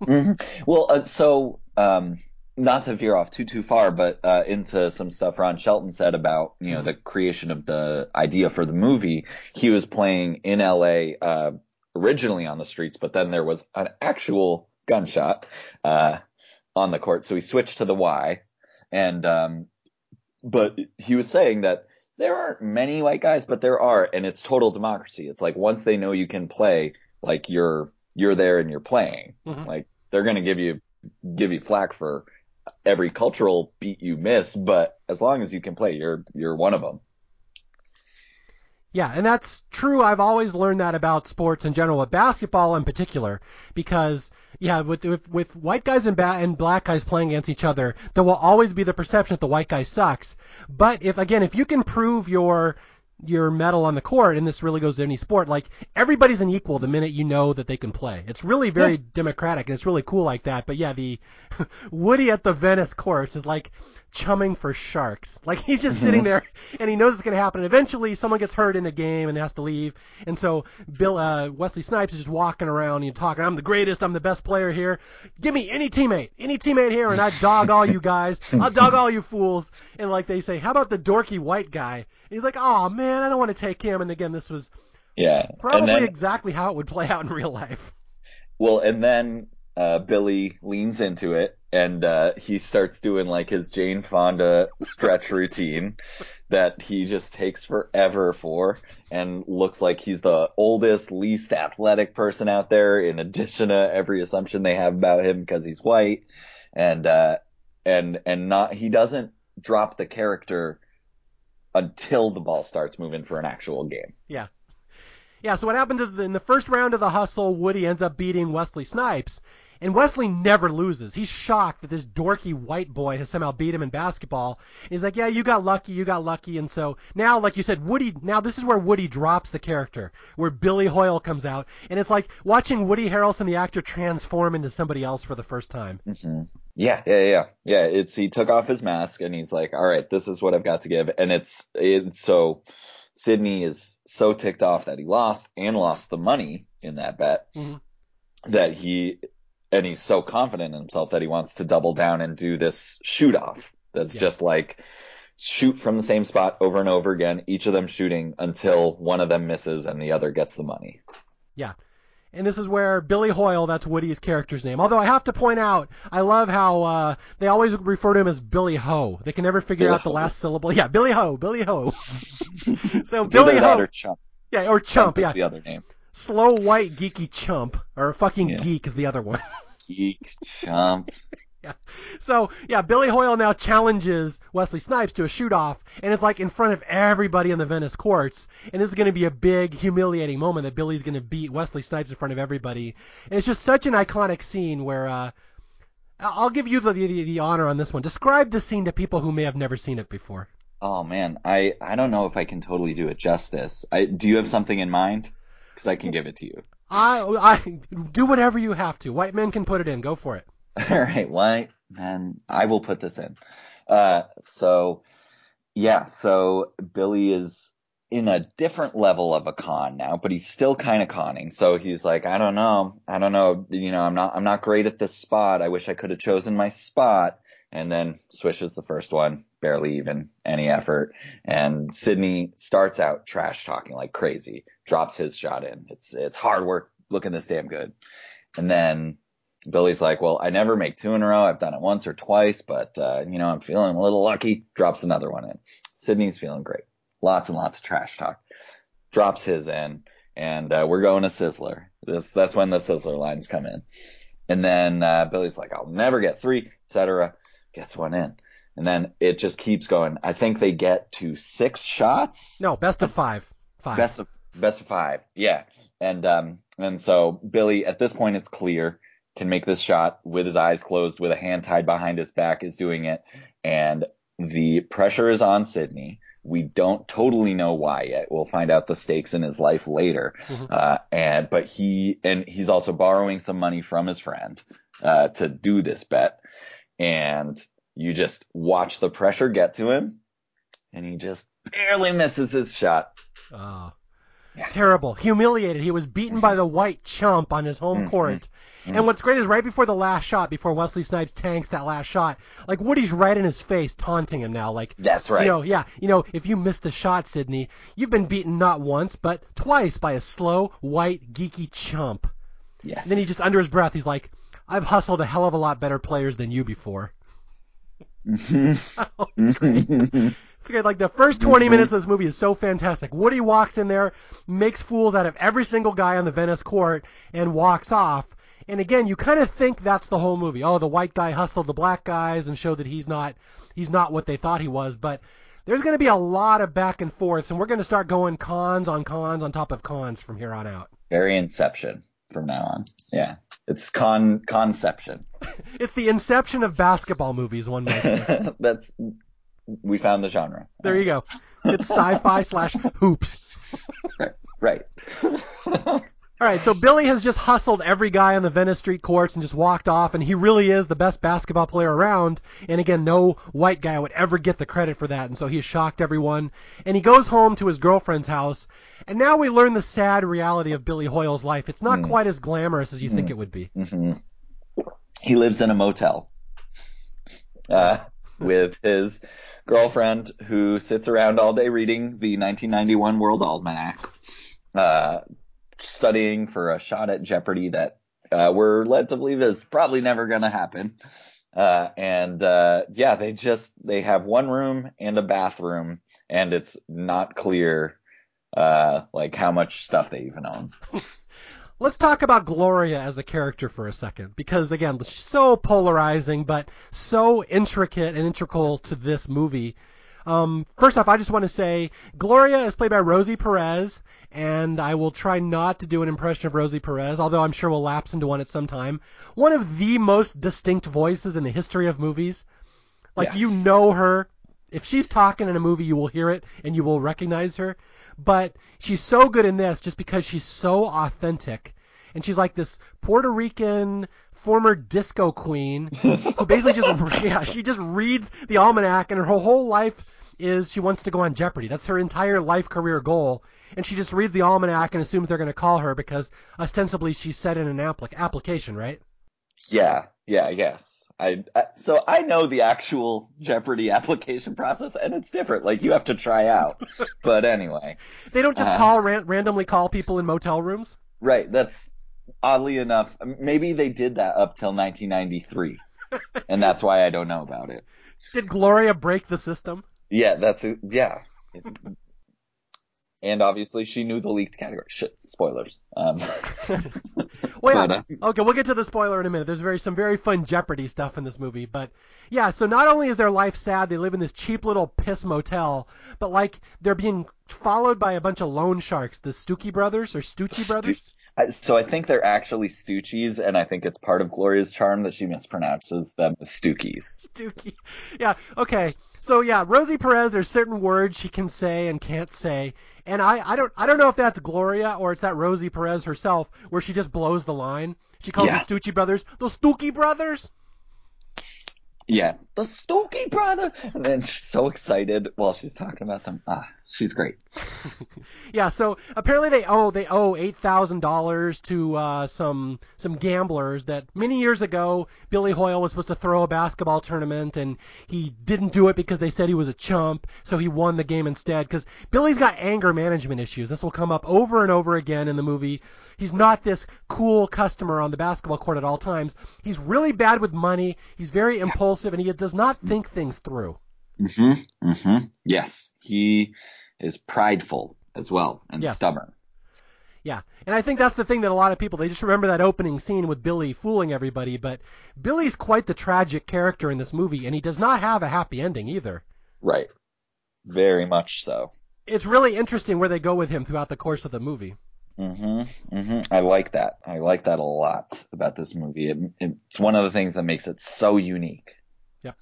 Well, uh, so um, not to veer off too too far, but uh, into some stuff Ron Shelton said about you know the creation of the idea for the movie. He was playing in L.A. Uh, originally on the streets, but then there was an actual gunshot uh, on the court, so he switched to the Y. And um, but he was saying that there aren't many white guys, but there are, and it's total democracy. It's like once they know you can play, like you're you're there and you're playing. Mhm. Like they're gonna give you give you flack for every cultural beat you miss, but as long as you can play, you're you're one of them. Yeah, and that's true. I've always learned that about sports in general, but basketball in particular, because yeah, with with, with white guys and, ba- and black guys playing against each other, there will always be the perception that the white guy sucks. But if again, if you can prove your your mettle on the court, and this really goes to any sport, like everybody's an equal the minute you know that they can play. It's really very democratic and it's really cool like that. But yeah, the *laughs* Woody at the Venice courts is like chumming for sharks. *laughs* Like he's just sitting Mhm. there and he knows it's going to happen. And eventually someone gets hurt in a game and has to leave. And so Bill, uh, Wesley Snipes is just walking around and talking, I'm the greatest, I'm the best player here. Give me any teammate, any teammate here and I dog all you guys. *laughs* I'll dog all you fools. And like they say, how about the dorky white guy? He's like, oh man, I don't want to take him. And again, this was Yeah. probably then, exactly how it would play out in real life. well, and then uh, Billy leans into it and uh, he starts doing like his Jane Fonda stretch *laughs* routine that he just takes forever for and looks like he's the oldest, least athletic person out there in addition to every assumption they have about him because he's white and uh, and and not he doesn't drop the character until the ball starts moving for an actual game. Yeah, Yeah, so what happens is in the first round of the hustle, Woody ends up beating Wesley Snipes. And Wesley never loses. He's shocked that this dorky white boy has somehow beat him in basketball. He's like, yeah, you got lucky, you got lucky. And so now, like you said, Woody, now this is where Woody drops the character, where Billy Hoyle comes out. And it's like watching Woody Harrelson, the actor, transform into somebody else for the first time. Mm-hmm. Yeah, yeah, yeah, yeah. It's he took off his mask and he's like, "All right, this is what I've got to give." And it's it's so Sidney is so ticked off that he lost and lost the money in that bet Mm-hmm. that he and he's so confident in himself that he wants to double down and do this shoot off. That's Yeah. just like shoot from the same spot over and over again, each of them shooting until one of them misses and the other gets the money. And this is where Billy Hoyle, that's Woody's character's name. Although I have to point out, I love how uh, they always refer to him as Billy Ho. They can never figure Billy out the last syllable. Yeah, Billy Ho, Billy Ho. *laughs* so Billy Ho, or Chump. yeah, or Chump, is yeah, the other name. slow white geeky chump, or fucking Yeah. geek is the other one. *laughs* Geek, Chump. *laughs* So yeah, Billy Hoyle now challenges Wesley Snipes to a shoot off, and it's like in front of everybody in the Venice courts, and this is going to be a big humiliating moment that Billy's going to beat Wesley Snipes in front of everybody, and it's just such an iconic scene where uh, I'll give you the, the the honor on this one. Describe the scene to people who may have never seen it before. Oh man, I I don't know if I can totally do it justice. I do you have something in mind? Because I can give it to you. I I do whatever you have to. White men can put it in. Go for it. *laughs* All right, white man, I will put this in. Uh, so yeah, so Billy is in a different level of a con now, but he's still kind of conning. So he's like, I don't know, I don't know, you know, I'm not, I'm not great at this spot. I wish I could have chosen my spot. And then swishes the first one, barely even any effort. And Sidney starts out trash talking like crazy, drops his shot in. It's, it's hard work looking this damn good. And then Billy's like, well, I never make two in a row. I've done it once or twice, but, uh, you know, I'm feeling a little lucky. Drops another one in. Sidney's feeling great. Lots and lots of trash talk. Drops his in, and uh, we're going to Sizzler. This that's when the Sizzler lines come in. And then uh, Billy's like, I'll never get three, etc. Gets one in. And then it just keeps going. I think they get to six shots. No, best of five. Five. Best of best of five. Yeah. And um and so Billy at this point it's clear can make this shot with his eyes closed with a hand tied behind his back is doing it and the pressure is on Sidney. We don't totally know why yet. We'll find out the stakes in his life later. Mhm. Uh and but he and he's also borrowing some money from his friend uh to do this bet. And you just watch the pressure get to him and he just barely misses his shot. Oh. Terrible. Humiliated. He was beaten by the white chump on his home Mhm. court. Mhm. And what's great is right before the last shot, before Wesley Snipes tanks that last shot, like Woody's right in his face, taunting him now. Like, That's right. you know, yeah, you know, if you miss the shot, Sidney, you've been beaten not once, but twice by a slow, white, geeky chump. yes. And then he just, under his breath, he's like, I've hustled a hell of a lot better players than you before. *laughs* Oh, *laughs* it's good. Like the first 20 Mhm. minutes of this movie is so fantastic. Woody walks in there, makes fools out of every single guy on the Venice court, and walks off. And again, you kind of think that's the whole movie. Oh, the white guy hustled the black guys and showed that he's not he's not what they thought he was. But there's going to be a lot of back and forths, and we're going to start going cons on cons on top of cons from here on out. Very Inception from now on. Yeah. It's con conception. *laughs* It's the inception of basketball movies, one might say. *laughs* That's we found the genre. There you go. It's sci-fi *laughs* slash hoops. Right. All right, so Billy has just hustled every guy on the Venice Street courts and just walked off, and he really is the best basketball player around. And again, no white guy would ever get the credit for that, and so he has shocked everyone. And he goes home to his girlfriend's house, and now we learn the sad reality of Billy Hoyle's life. It's not Mm. quite as glamorous as you think Mm. it would be. hmm He lives in a motel uh, *laughs* with his girlfriend, who sits around all day reading the 1991 World Almanac, uh, studying for a shot at Jeopardy that uh, we're led to believe is probably never going to happen. Uh, and uh, yeah, they just they have one room and a bathroom, and it's not clear uh, like how much stuff they even own. Let's talk about Gloria as a character for a second, because again, she's so polarizing, but so intricate and integral to this movie. Um, first off, I just want to say Gloria is played by Rosie Perez, and I will try not to do an impression of Rosie Perez, although I'm sure we'll lapse into one at some time. One of the most distinct voices in the history of movies. Like Yeah. you know her. If she's talking in a movie, you will hear it and you will recognize her. But she's so good in this just because she's so authentic. And she's like this Puerto Rican former disco queen who basically just *laughs* yeah, she just reads the almanac and her whole, life is she wants to go on Jeopardy. That's her entire life career goal. And she just reads the almanac and assumes they're going to call her because ostensibly she's set in an applic- application, right? Yeah, yeah, guess. I, I so I know the actual Jeopardy application process, and it's different. Like you have to try out. but anyway, They don't just Uh-huh. call ran- randomly call people in motel rooms. right? That's oddly enough. Maybe they did that up till 1993, *laughs* and that's why I don't know about it. Did Gloria break the system? Yeah, that's it. Yeah. And obviously, she knew the leaked category. Shit, spoilers. Um, *laughs* *laughs* Well, yeah. But, uh, okay, we'll get to the spoiler in a minute. There's very some very fun Jeopardy stuff in this movie, but yeah. So not only is their life sad, they live in this cheap little piss motel, but like they're being followed by a bunch of loan sharks, the Stookie brothers or Stoochie Stu- brothers. So I think they're actually Stoochies, and I think it's part of Gloria's charm that she mispronounces them as Stookies. Stookie. Yeah. Okay. So yeah, Rosie Perez. There's certain words she can say and can't say, and I I don't I don't know if that's Gloria or it's that Rosie Perez herself where she just blows the line. She calls Yeah. the Stoochie brothers the Stookie brothers. Yeah, the Stookie brother, and then she's so excited while she's talking about them. Ah, she's great. *laughs* Yeah, so apparently they owe they owe eight thousand dollars to uh, some some gamblers that many years ago Billy Hoyle was supposed to throw a basketball tournament and he didn't do it because they said he was a chump, so he won the game instead. Because Billy's got anger management issues. This will come up over and over again in the movie. He's not this cool customer on the basketball court at all times. He's really bad with money. He's very impulsive and he does not think things through. Mm-hmm. Mm-hmm. Yes, he is prideful as well and Yes. stubborn. Yeah, and I think that's the thing that a lot of people they just remember that opening scene with Billy fooling everybody, but Billy's quite the tragic character in this movie, and he does not have a happy ending either. Right. Very much so. It's really interesting where they go with him throughout the course of the movie. Mm-hmm. Mm-hmm. I like that. I like that a lot about this movie. It, it's one of the things that makes it so unique. Yeah.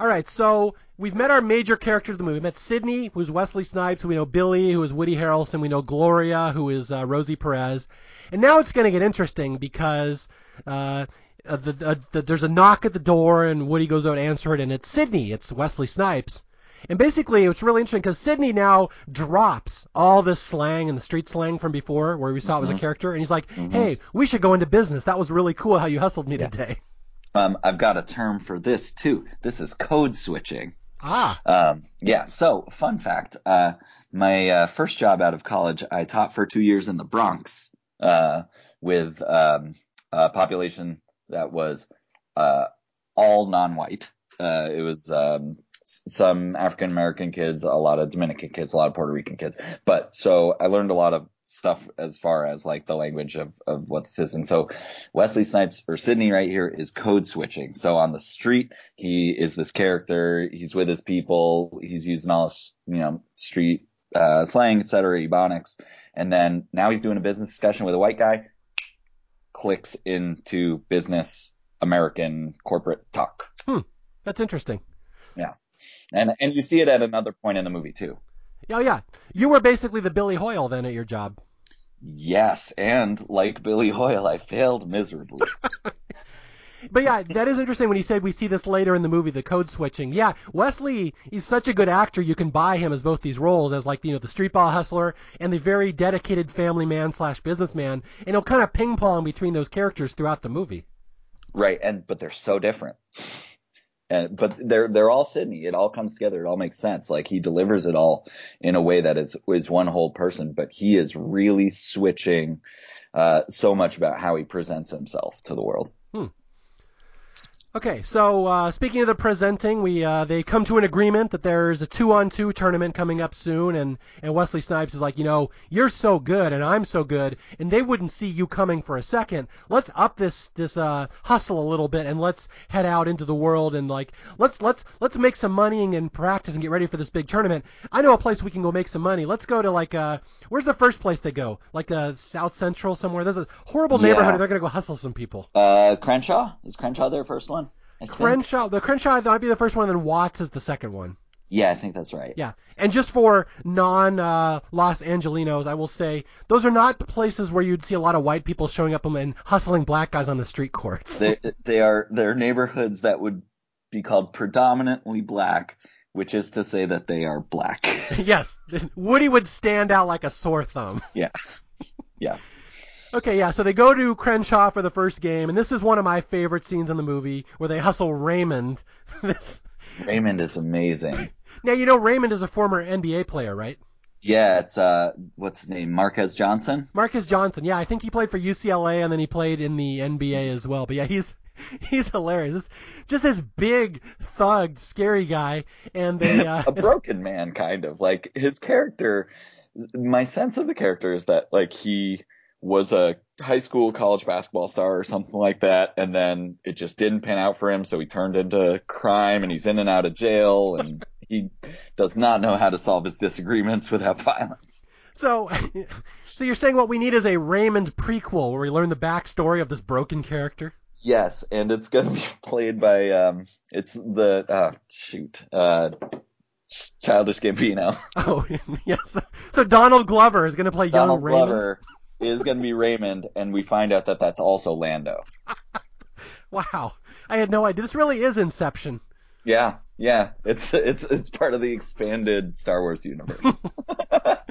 All right, so we've met our major characters of the movie. We met Sidney, who's Wesley Snipes. We know Billy, who is Woody Harrelson. We know Gloria, who is uh, Rosie Perez. And now it's going to get interesting because uh, uh, the, uh, the, there's a knock at the door, and Woody goes out to answer it, and it's Sidney. It's Wesley Snipes. And basically, it's really interesting because Sidney now drops all this slang and the street slang from before, where we saw it was a character, and he's like, "Hey, we should go into business. That was really cool how you hustled me today." Um, I've got a term for this too. This is code switching. Ah, Um, yeah. So, fun fact: uh, my uh, first job out of college, I taught for two years in the Bronx uh, with um, a population that was uh, all non-white. Uh, it was um, some African American kids, a lot of Dominican kids, a lot of Puerto Rican kids. But so I learned a lot of stuff as far as like the language of, of what this is. And so Wesley Snipes or Sidney right here is code switching. So on the street, he is this character. He's with his people. He's using all his, you know, street, uh, slang, et cetera, ebonics. And then now he's doing a business discussion with a white guy, clicks into business American corporate talk. that's interesting. Yeah. And, and you see it at another point in the movie too. Oh yeah, you were basically the Billy Hoyle then at your job. Yes. And like Billy Hoyle, I failed miserably. *laughs* But yeah, that is interesting when you said we see this later in the movie, the code switching. Yeah, Wesley, he's such a good actor, you can buy him as both these roles, as like, you know, the streetball hustler and the very dedicated family man slash businessman, and he'll kind of ping pong between those characters throughout the movie. Right, and but they're so different. And but they're they're all Sidney. It all comes together. It all makes sense. Like he delivers it all in a way that is is one whole person, but he is really switching uh, so much about how he presents himself to the world. Okay, so uh, speaking of the presenting, we uh, they come to an agreement that there's a two-on-two tournament coming up soon, and and Wesley Snipes is like, you know, you're so good and I'm so good, and they wouldn't see you coming for a second. Let's up this this uh, hustle a little bit, and let's head out into the world and like let's let's let's make some money and practice and get ready for this big tournament. I know a place we can go make some money. Let's go to like uh, where's the first place they go? Like uh, South Central somewhere. There's a horrible Yeah. neighborhood. and They're gonna go hustle some people. Uh, Crenshaw is Crenshaw their first one? I think? Crenshaw, the Crenshaw that might be the first one, and then Watts is the second one. Yeah, I think that's right. Yeah, and just for non uh, Los Angelinos, I will say those are not places where you'd see a lot of white people showing up and hustling black guys on the street courts. They they are they're neighborhoods that would be called predominantly black, which is to say that they are black. *laughs* yes, Woody would stand out like a sore thumb. yeah. *laughs* Yeah. Okay, yeah, so they go to Crenshaw for the first game, and this is one of my favorite scenes in the movie where they hustle Raymond. *laughs* this Raymond is amazing. now you know Raymond is a former NBA player, right? Yeah, it's uh what's his name? Marquez Johnson? Marcus Johnson. Yeah, I think he played for UCLA and then he played in the NBA as well. But yeah, he's *laughs* he's hilarious. Just this big thug, scary guy, and they *laughs* uh, a broken man kind of. Like his character my sense of the character is that like he was a high school college basketball star or something like that and then it just didn't pan out for him so he turned into crime and he's in and out of jail and he does not know how to solve his disagreements without *laughs* violence. so *laughs* so you're saying what we need is a Raymond prequel where we learn the backstory of this broken character. Yes, and it's going to be *laughs* played by um it's the uh shoot, uh Childish Gambino. Oh yes. So Donald Glover is going to play young Raymond. Glover is going to be Raymond and we find out that that's also Lando. *laughs* Wow, I had no idea. This really is Inception. Yeah, yeah, it's it's it's part of the expanded Star Wars universe. *laughs*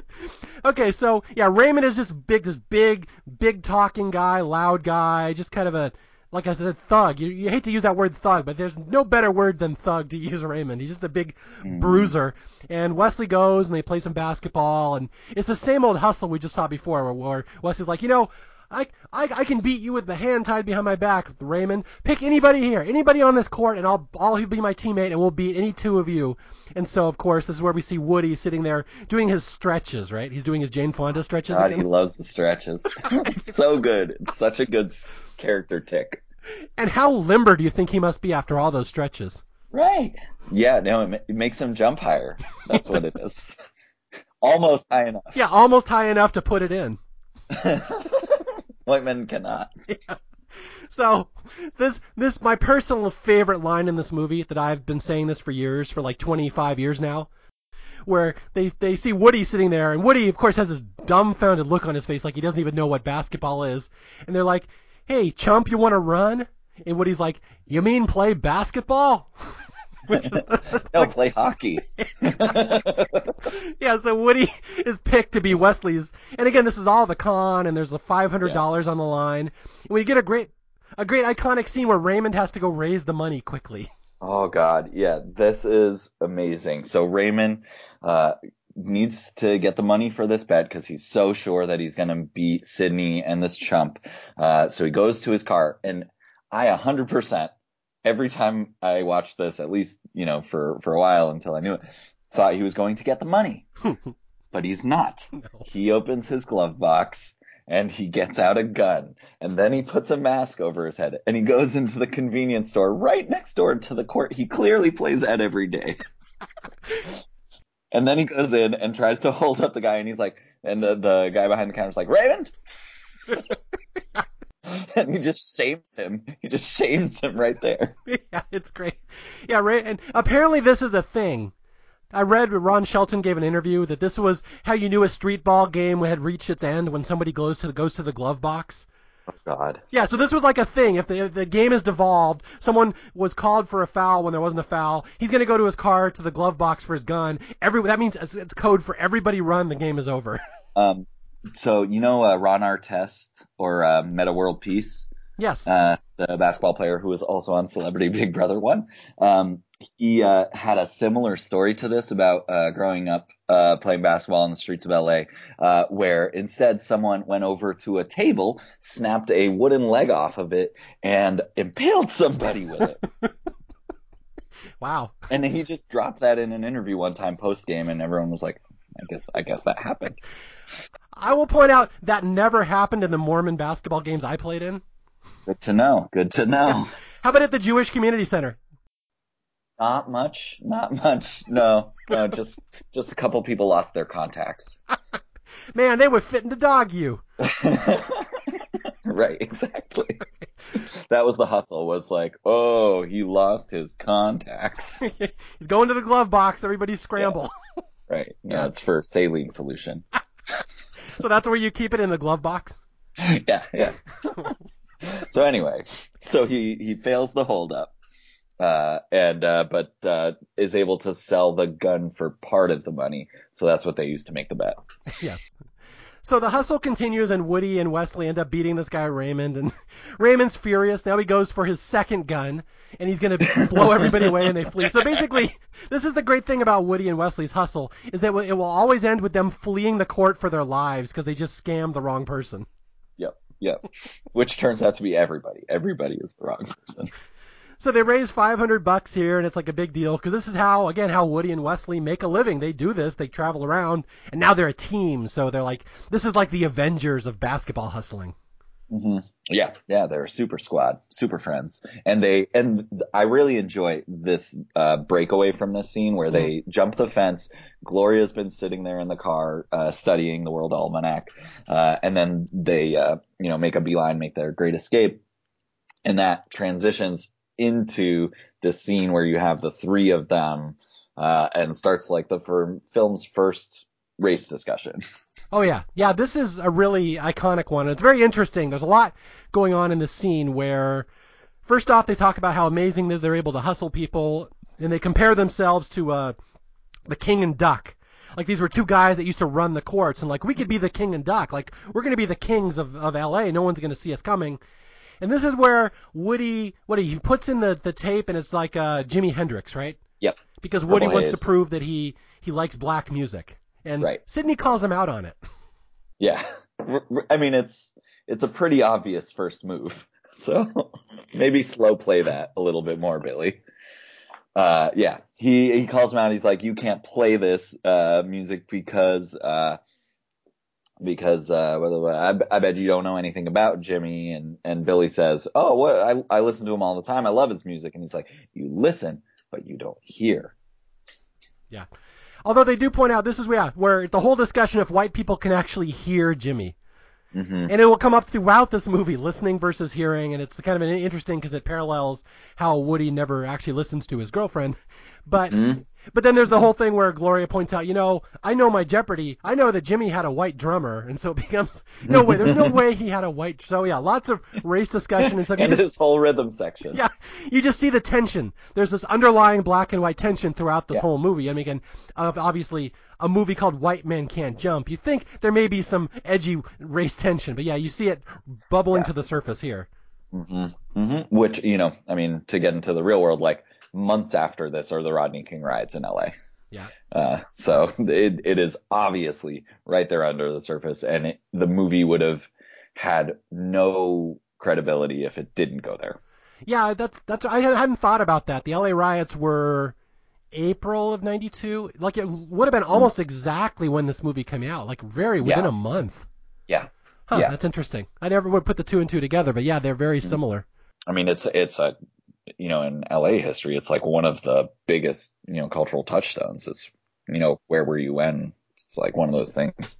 Okay, so yeah, Raymond is just big, this big, big talking guy, loud guy, just kind of a like a, a thug. You, you hate to use that word thug, but there's no better word than thug to *laughs* use Raymond. He's just a big mm-hmm. bruiser. And Wesley goes and they play some basketball, and it's the same old hustle we just saw before, where, where Wesley's like, you know. I, I I can beat you with the hand tied behind my back, Raymond. Pick anybody here, anybody on this court, and I'll I'll be my teammate, and we'll beat any two of you. And so, of course, this is where we see Woody sitting there doing his stretches, right? He's doing his Jane Fonda stretches. God, again. he loves the stretches. *laughs* it's so good. It's such a good character tick. And how limber do you think he must be after all those stretches? Right. Yeah, no, it, it makes him jump higher. That's what it is. *laughs* Almost high enough. Yeah, almost high enough to put it in. *laughs* White men cannot. *laughs* So, this this my personal favorite line in this movie that I've been saying this for years, for like 25 years now, where they they see Woody sitting there, and Woody, of course, has this dumbfounded look on his face, like he doesn't even know what basketball is, and they're like, "Hey, chump, you want to run?" And Woody's like, "You mean play basketball?" *laughs* Which *laughs* is, No, play hockey. *laughs* yeah, so Woody is picked to be Wesley's, and again, this is all the con, and there's a five hundred dollars on the line. And we get a great, a great iconic scene where Raymond has to go raise the money quickly. Oh God, yeah, this is amazing. So Raymond uh, needs to get the money for this bet because he's so sure that he's going to beat Sidney and this chump. Uh, so he goes to his car, and I hundred percent every time I watched this, at least you know for for a while until I knew it, thought he was going to get the money, *laughs* but he's not. He opens his glove box. And he gets out a gun, and then he puts a mask over his head, and he goes into the convenience store right next door to the court he clearly plays at every day. *laughs* and then he goes in and tries to hold up the guy, and he's like, and the, the guy behind the counter's like, Raymond? *laughs* and he just shames him. He just shames him right there. *laughs* yeah, it's great. Yeah, Ray, and apparently this is a thing. I read Ron Shelton gave an interview that this was how you knew a street ball game had reached its end when somebody goes to the goes to the glove box. Oh God. Yeah, so this was like a thing. If the, if the game is devolved, someone was called for a foul when there wasn't a foul. He's going to go to his car to the glove box for his gun. Every that means it's, it's code for everybody run. The game is over. *laughs* Um, so you know uh, Ron Artest or uh, Meta World Peace? Yes. uh, the basketball player who was also on Celebrity *laughs* Big Brother one. Um, he uh, had a similar story to this about uh, growing up uh, playing basketball in the streets of LA, uh, where instead someone went over to a table, snapped a wooden leg off of it, and impaled somebody with it. *laughs* wow. and he just dropped that in an interview one time post game, and everyone was like, "I guess, I guess that happened." I will point out that never happened in the Mormon basketball games I played in. Good to know. Good to know. How about at the Jewish Community Center? Not much. Not much. No. No. *laughs* Just just a couple people lost their contacts. *laughs* Man, they were fitting in the dog you. *laughs* right. Exactly. That was the hustle. Was like, oh, he lost his contacts. He's going to the glove box. Everybody scramble. Right. No, Yeah. it's for saline solution. So that's where you keep it in the glove box. yeah, yeah. *laughs* so anyway, so he he fails the holdup, uh, and uh, but uh, is able to sell the gun for part of the money. So that's what they use to make the bet. *laughs* Yes. So the hustle continues, and Woody and Wesley end up beating this guy Raymond, and *laughs* Raymond's furious. Now he goes for his second gun, and he's going to blow everybody away, and they flee. So basically, this is the great thing about Woody and Wesley's hustle is that it will always end with them fleeing the court for their lives because they just scammed the wrong person. Yep. Which turns out to be everybody. Everybody is the wrong person. So they raise 500 bucks here, and it's like a big deal because this is how, again, how Woody and Wesley make a living. They do this, they travel around, and now they're a team. So they're like, this is like the Avengers of basketball hustling. Hmm Yeah, yeah, they're a super squad, super friends, and they and I really enjoy this uh, breakaway from this scene where they jump the fence. Gloria's been sitting there in the car uh, studying the World Almanac, uh, and then they uh, you know make a beeline, make their great escape, and that transitions into this scene where you have the three of them uh, and starts like the fir- film's first race discussion. *laughs* Oh yeah, yeah. This is a really iconic one. It's very interesting. There's a lot going on in this scene where, first off, they talk about how amazing it is they're able to hustle people, and they compare themselves to uh, the King and Duck. Like these were two guys that used to run the courts, and like we could be the King and Duck. Like we're gonna be the kings of of L.A. No one's gonna see us coming. And this is where Woody, what he puts in the the tape, and it's like uh, Jimi Hendrix, right? Yep. Because Woody wants to prove that he he likes black music, and Right. Sidney calls him out on it. *laughs* Yeah. *laughs* I mean, it's, it's a pretty obvious first move. *laughs* So maybe slow play that a little bit more, Billy. Uh, yeah, he, he calls him out. He's like, you can't play this, uh, music because, uh, because, uh. I, I bet you don't know anything about Jimi. And, and Billy says, oh, what? I, I listen to him all the time. I love his music. And he's like, you listen, but you don't hear. Although they do point out this is yeah, where the whole discussion if white people can actually hear Jimi. hmm And it will come up throughout this movie, listening versus hearing, and it's kind of an interesting because it parallels how Woody never actually listens to his girlfriend. But Mhm. But then there's the whole thing where Gloria points out, you know, I know my Jeopardy. I know that Jimi had a white drummer, and so it becomes no way. There's no *laughs* way he had a white. So yeah, lots of race discussion and stuff. You And just- his whole rhythm section. yeah, you just see the tension. There's this underlying black and white tension throughout this Yeah. whole movie. I mean, again, obviously, a movie called White Men Can't Jump. You think there may be some edgy race tension, but yeah, you see it bubbling Yeah. to the surface here. hmm hmm Which, you know, I mean, to get into the real world, like months after this are the Rodney King riots in LA. Yeah. Uh, so it, it is obviously right there under the surface and it, the movie would have had no credibility if it didn't go there. Yeah, that's that's. I hadn't thought about that. The LA riots were April of '92. Like it would have been almost exactly when this movie came out. Like very within Yeah. a month. Yeah. Huh, Yeah. that's interesting. I never would put the two and two together, but yeah, they're very similar. I mean, it's, it's a, you know, in LA history, it's like one of the biggest, you know, cultural touchstones is, you know, where were you when? It's like one of those things.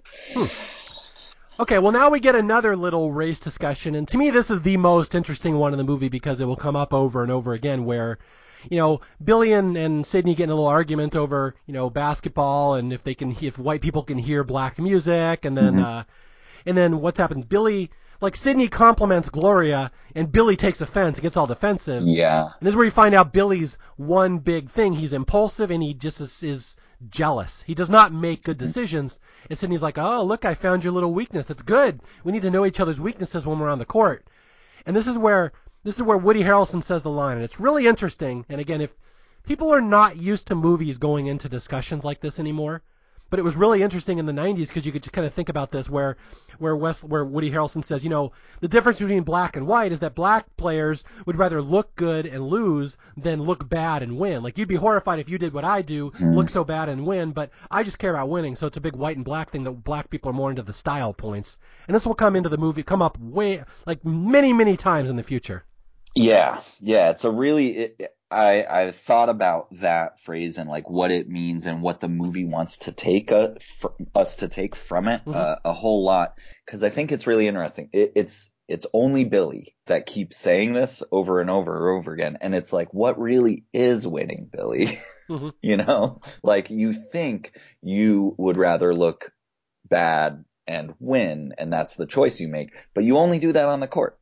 Okay, well now we get another little race discussion, and to me this is the most interesting one in the movie because it will come up over and over again where, you know, Billy and, and Sidney get in a little argument over, you know, basketball and if they can, if white people can hear black music, and then, Mhm. uh, and then what's happened? Billy, like Sidney compliments Gloria, and Billy takes offense and gets all defensive. Yeah. And this is where you find out Billy's one big thing. He's impulsive and he just is, is jealous. He does not make good mm-hmm. decisions. And Sidney's like, oh, look, I found your little weakness. That's good. We need to know each other's weaknesses when we're on the court. And this is where this is where Woody Harrelson says the line, and it's really interesting. And again, if people are not used to movies going into discussions like this anymore, but it was really interesting in the 90s because you could just kind of think about this where where West where Woody Harrelson says, you know, the difference between black and white is that black players would rather look good and lose than look bad and win. Like you'd be horrified if you did what I do, Mhm. look so bad and win, but I just care about winning. So it's a big white and black thing that black people are more into the style points. And this will come into the movie come up way like many many times in the future. Yeah, yeah, it's a really. It, I I thought about that phrase and like what it means and what the movie wants to take uh, fr- us to take from it Mhm. uh, a whole lot because I think it's really interesting. It, it's it's only Billy that keeps saying this over and over and over again, and it's like, what really is winning, Billy? Mhm. *laughs* you know, like you think you would rather look bad and win, and that's the choice you make, but you only do that on the court.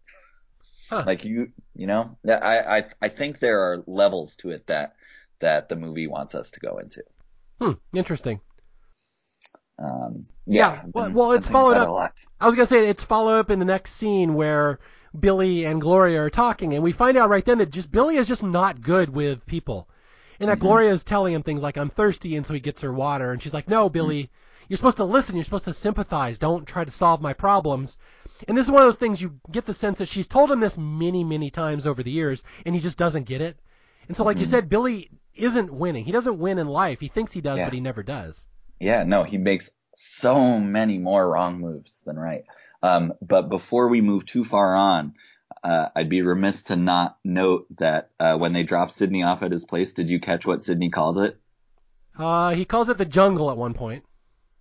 Huh. Like you, you know, I, I, I think there are levels to it that, that the movie wants us to go into. Hmm, interesting. Um, Yeah, yeah. Well- been- well, it's followed up- it a lot. I was gonna say it's followed up in the next scene where Billy and Gloria are talking, and we find out right then that just Billy is just not good with people, and that Mhm. Gloria is telling him things like "I'm thirsty," and so he gets her water, and she's like, "No, Billy, you're supposed to listen. You're supposed to sympathize. Don't try to solve my problems." And this is one of those things you get the sense that she's told him this many, many times over the years, and he just doesn't get it. And so, like you Mhm. said, Billy isn't winning. He doesn't win in life. He thinks he does, Yeah. but he never does. Yeah, no, he makes so many more wrong moves than right. Um, but before we move too far on, uh, I'd be remiss to not note that uh, when they dropped Sidney off at his place, did you catch what Sidney called it? Uh, he calls it the jungle at one point.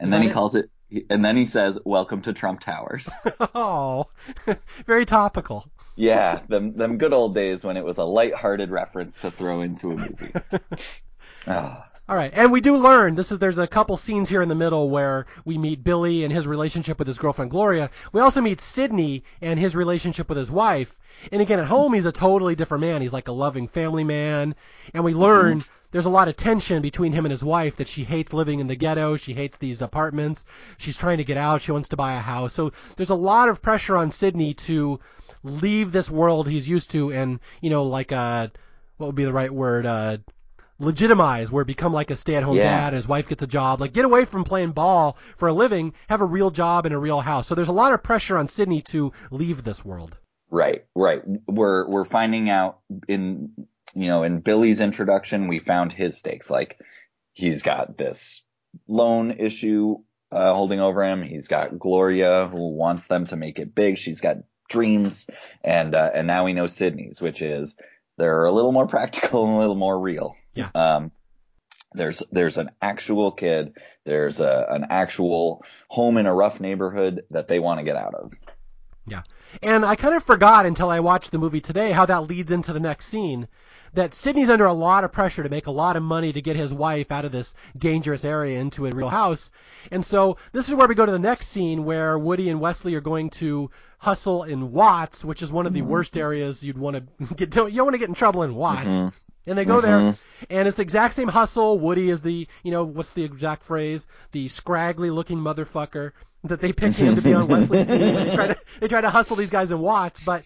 And then he it? calls it, and then he says, "Welcome to Trump Towers." *laughs* oh, very topical. yeah, them them good old days when it was a light-hearted reference to throw into a movie. Oh, *laughs* All right, and we do learn this is there's a couple scenes here in the middle where we meet Billy and his relationship with his girlfriend Gloria. We also meet Sidney and his relationship with his wife. And again, at home he's a totally different man. He's like a loving family man, and we learn mm-hmm. There's a lot of tension between him and his wife that she hates living in the ghetto, she hates these apartments, she's trying to get out, she wants to buy a house. So there's a lot of pressure on Sidney to leave this world he's used to and, you know, like uh what would be the right word? Uh legitimize where become like a stay-at-home Yeah. dad and his wife gets a job like get away from playing ball for a living have a real job and a real house so there's a lot of pressure on sidney to leave this world right, right. We're we're finding out in you know in Billy's introduction, we found his stakes. Like he's got this loan issue uh, holding over him. He's got Gloria who wants them to make it big. She's got dreams, and uh, and now we know Sidney's, which is they're a little more *laughs* practical and a little more real. Yeah. Um, there's there's an actual kid. There's a an actual home in a rough neighborhood that they want to get out of. Yeah. And i kind of forgot until i watched the movie today how that leads into the next scene that sidney's under a lot of pressure to make a lot of money to get his wife out of this dangerous area into a real house and so this is where we go to the next scene where woody and wesley are going to hustle in watts which is one of the Mhm. worst areas you'd want to *laughs* get you don't want to get in trouble in watts Mhm. and they go there Mhm. And it's the exact same hustle. Woody is the, you know, what's the exact phrase? The scraggly looking motherfucker that they pick him to be on Wesley's team. They try to, they try to hustle these guys in Watts, but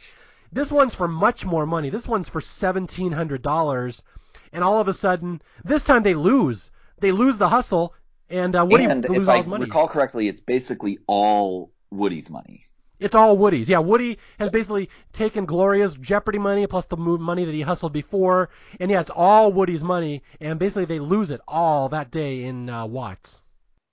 this one's for much more money. This one's for seventeen hundred dollars, and all of a sudden, this time they lose. They lose the hustle, and uh, Woody and loses if all I his money. recall correctly, it's basically all Woody's money. It's all Woody's. Yeah, Woody has basically taken Gloria's Jeopardy money plus the money that he hustled before, and yeah, it's all Woody's money, and basically they lose it all that day in uh, Watts.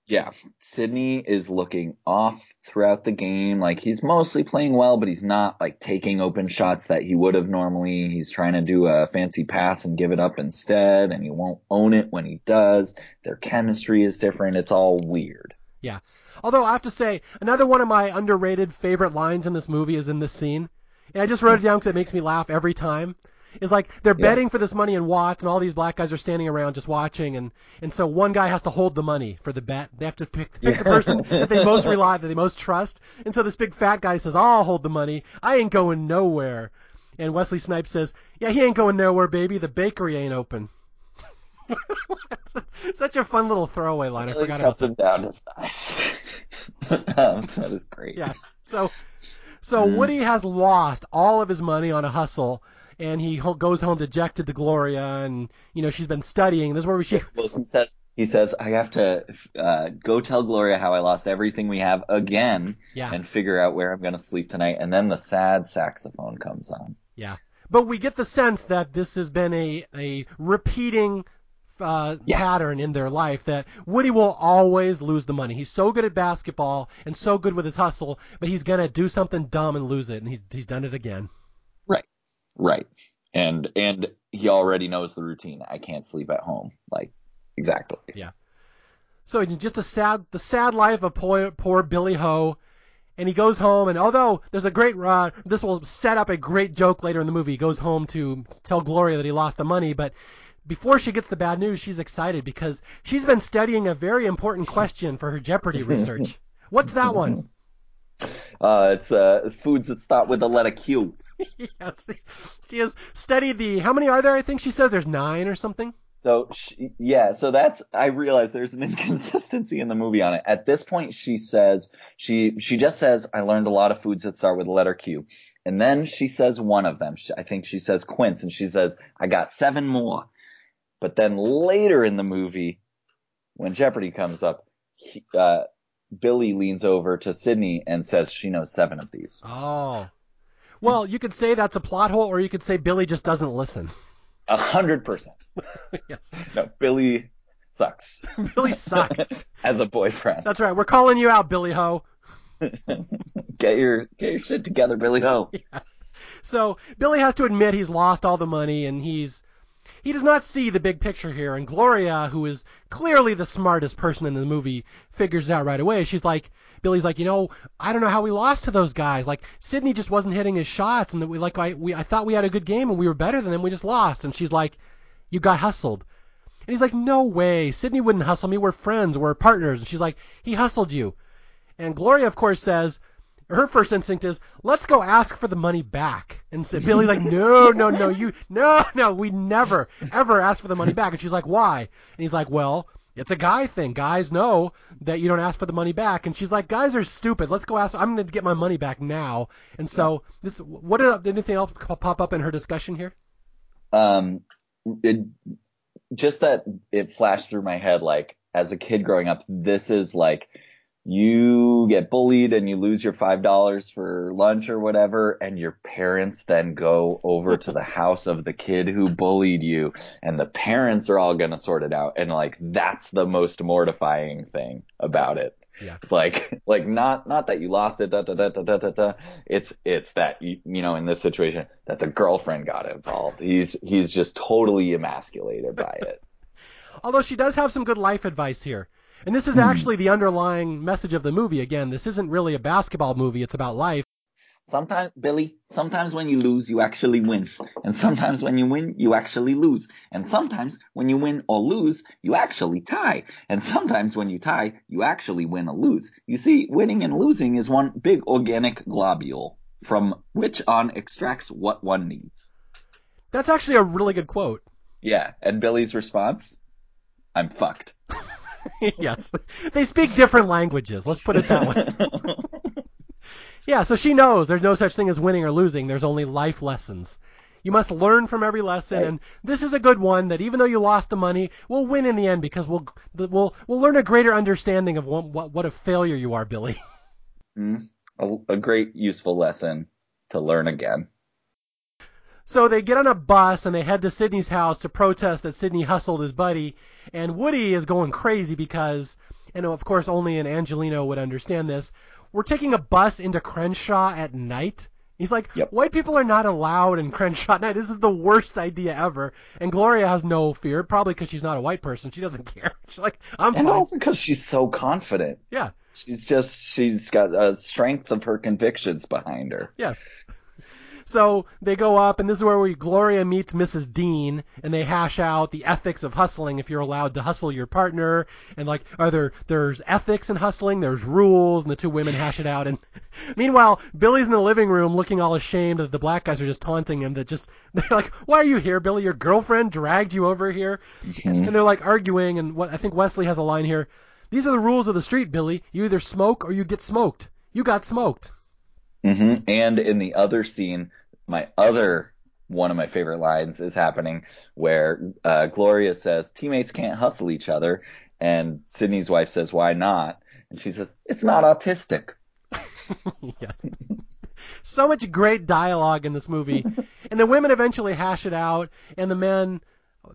Yeah, Sidney is looking off throughout the game. Like he's mostly playing well, but he's not like taking open shots that he would have normally. He's trying to do a fancy pass and give it up instead, and he won't own it when he does. Their chemistry is different. It's all weird. Yeah. Although I have to say, another one of my underrated favorite lines in this movie is in this scene, and I just wrote it down because it makes me laugh every time. Is like they're Yeah. betting for this money in Watts, and all these black guys are standing around just watching, and and so one guy has to hold the money for the bet. They have to pick, pick the person that they most *laughs* rely, that they most trust, and so this big fat guy says, "I'll hold the money. I ain't going nowhere." And Wesley Snipes says, "Yeah, he ain't going nowhere, baby. The bakery ain't open." *laughs* Such a fun little throwaway line. I Really forgot about cuts him down to size. *laughs* um, that is great. yeah. So So Mm. Woody has lost all of his money on a hustle, and he ho- goes home dejected to Gloria, and you know she's been studying. This is where she. Well, he says he says I have to uh, go tell Gloria how I lost everything we have again Yeah, and figure out where I'm gonna sleep tonight. And then the sad saxophone comes on. yeah. But we get the sense that this has been a a repeating. Uh, Yeah. pattern in their life that Woody will always lose the money. He's so good at basketball and so good with his hustle, but he's gonna do something dumb and lose it, and he's he's done it again. Right. And and he already knows the routine. I can't sleep at home. Like exactly. Yeah. So just a sad, the sad life of poor, poor Billy Ho. And he goes home, and although there's a great, uh, this will set up a great joke later in the movie. He goes home to tell Gloria that he lost the money, but before she gets the bad news, she's excited because she's been studying a very important question for her Jeopardy *laughs* research. What's that one? Uh, it's uh foods that start with the letter Q. *laughs* yes, she has studied the. How many are there? I think she says there's nine or something. So she, yeah, so that's I realize there's an *laughs* inconsistency in the movie on it. At this point, she says she she just says I learned a lot of foods that start with the letter Q, and then she says one of them. She, I think she says quince, and she says I got seven more. But then later in the movie, when Jeopardy comes up, he, uh, Billy leans over to Sidney and says she knows seven of these. Oh. Well, you could say that's a plot hole, or you could say Billy just doesn't listen. A hundred percent. *laughs* yes. No, Billy sucks *laughs* Billy sucks. *laughs* as a boyfriend. That's right. We're calling you out, Billy Ho. Get your get your shit together, Billy Ho. Yeah. So Billy has to admit he's lost all the money and he's he does not see the big picture here. And Gloria, who is clearly the smartest person in the movie, figures it out right away. She's like, Billy's like, you know, I don't know how we lost to those guys. Like Sidney just wasn't hitting his shots, and we like I we I thought we had a good game and we were better than them. We just lost. And she's like, you got hustled. And he's like, no way. Sidney wouldn't hustle me. We're friends. We're partners. And she's like, he hustled you. And Gloria, of course, says, her first instinct is, let's go ask for the money back. And so Billy's like, no, no, no, you, no, no, we never, ever ask for the money back. And she's like, why? And he's like, well, it's a guy thing. Guys know that you don't ask for the money back. And she's like, guys are stupid. Let's go ask, I'm going to get my money back now. And so this, what did, anything else pop up in her discussion here? Um, it, just that it flashed through my head like as a kid growing up, this is like you get bullied and you lose your five dollars for lunch or whatever, and your parents then go over to the *laughs* house of the kid who bullied you, and the parents are all gonna sort it out, and like that's the most mortifying thing about it. Yeah. It's like, like not, not that you lost it, da, da, da, da, da, da, da. It's, it's that, you, you know, in this situation, that the girlfriend got involved. He's, he's just totally emasculated by it. *laughs* Although she does have some good life advice here. And this is hmm. actually the underlying message of the movie. Again, this isn't really a basketball movie, it's about life. Sometimes, Billy, sometimes when you lose, you actually win. And sometimes when you win, you actually lose. And sometimes when you win or lose, you actually tie. And sometimes when you tie, you actually win or lose. You see, winning and losing is one big organic globule from which on extracts what one needs. That's actually a really good quote. Yeah, and Billy's response? I'm fucked. *laughs* *laughs* yes. They speak different languages, let's put it that way. *laughs* Yeah, so she knows there's no such thing as winning or losing, there's only life lessons. You must learn from every lesson, and this is a good one that even though you lost the money, we'll win in the end because we'll we'll we'll learn a greater understanding of what what, what a failure you are, Billy. Mm, a, a great useful lesson to learn again. So they get on a bus and they head to Sidney's house to protest that Sidney hustled his buddy, and Woody is going crazy because, and of course only an Angelino would understand this. We're taking a bus into Crenshaw at night. He's like, Yep. white people are not allowed in Crenshaw at night. This is the worst idea ever. And Gloria has no fear, probably because she's not a white person. She doesn't *laughs* care. She's like, I'm And fine. also because she's so confident. Yeah. She's just, she's got a strength of her convictions behind her. Yes. So they go up, and this is where we Gloria meets Mrs. Deane, and they hash out the ethics of hustling. If you're allowed to hustle your partner, and like, are there there's ethics in hustling? There's rules, and the two women hash it out. And *laughs* meanwhile, Billy's in the living room, looking all ashamed that the black guys are just taunting him. That just *laughs* they're like, "Why are you here, Billy? Your girlfriend dragged you over here." Mm-hmm. And they're like arguing, and what I think Wesley has a line here. These are the rules of the street, Billy. You either smoke or you get smoked. You got smoked. Hmm And in the other scene, my other one of my favorite lines is happening where uh, Gloria says teammates can't hustle each other, and Sidney's wife says why not, and she says it's not autistic. *laughs* yeah. So much great dialogue in this movie. *laughs* and the women eventually hash it out, and the men.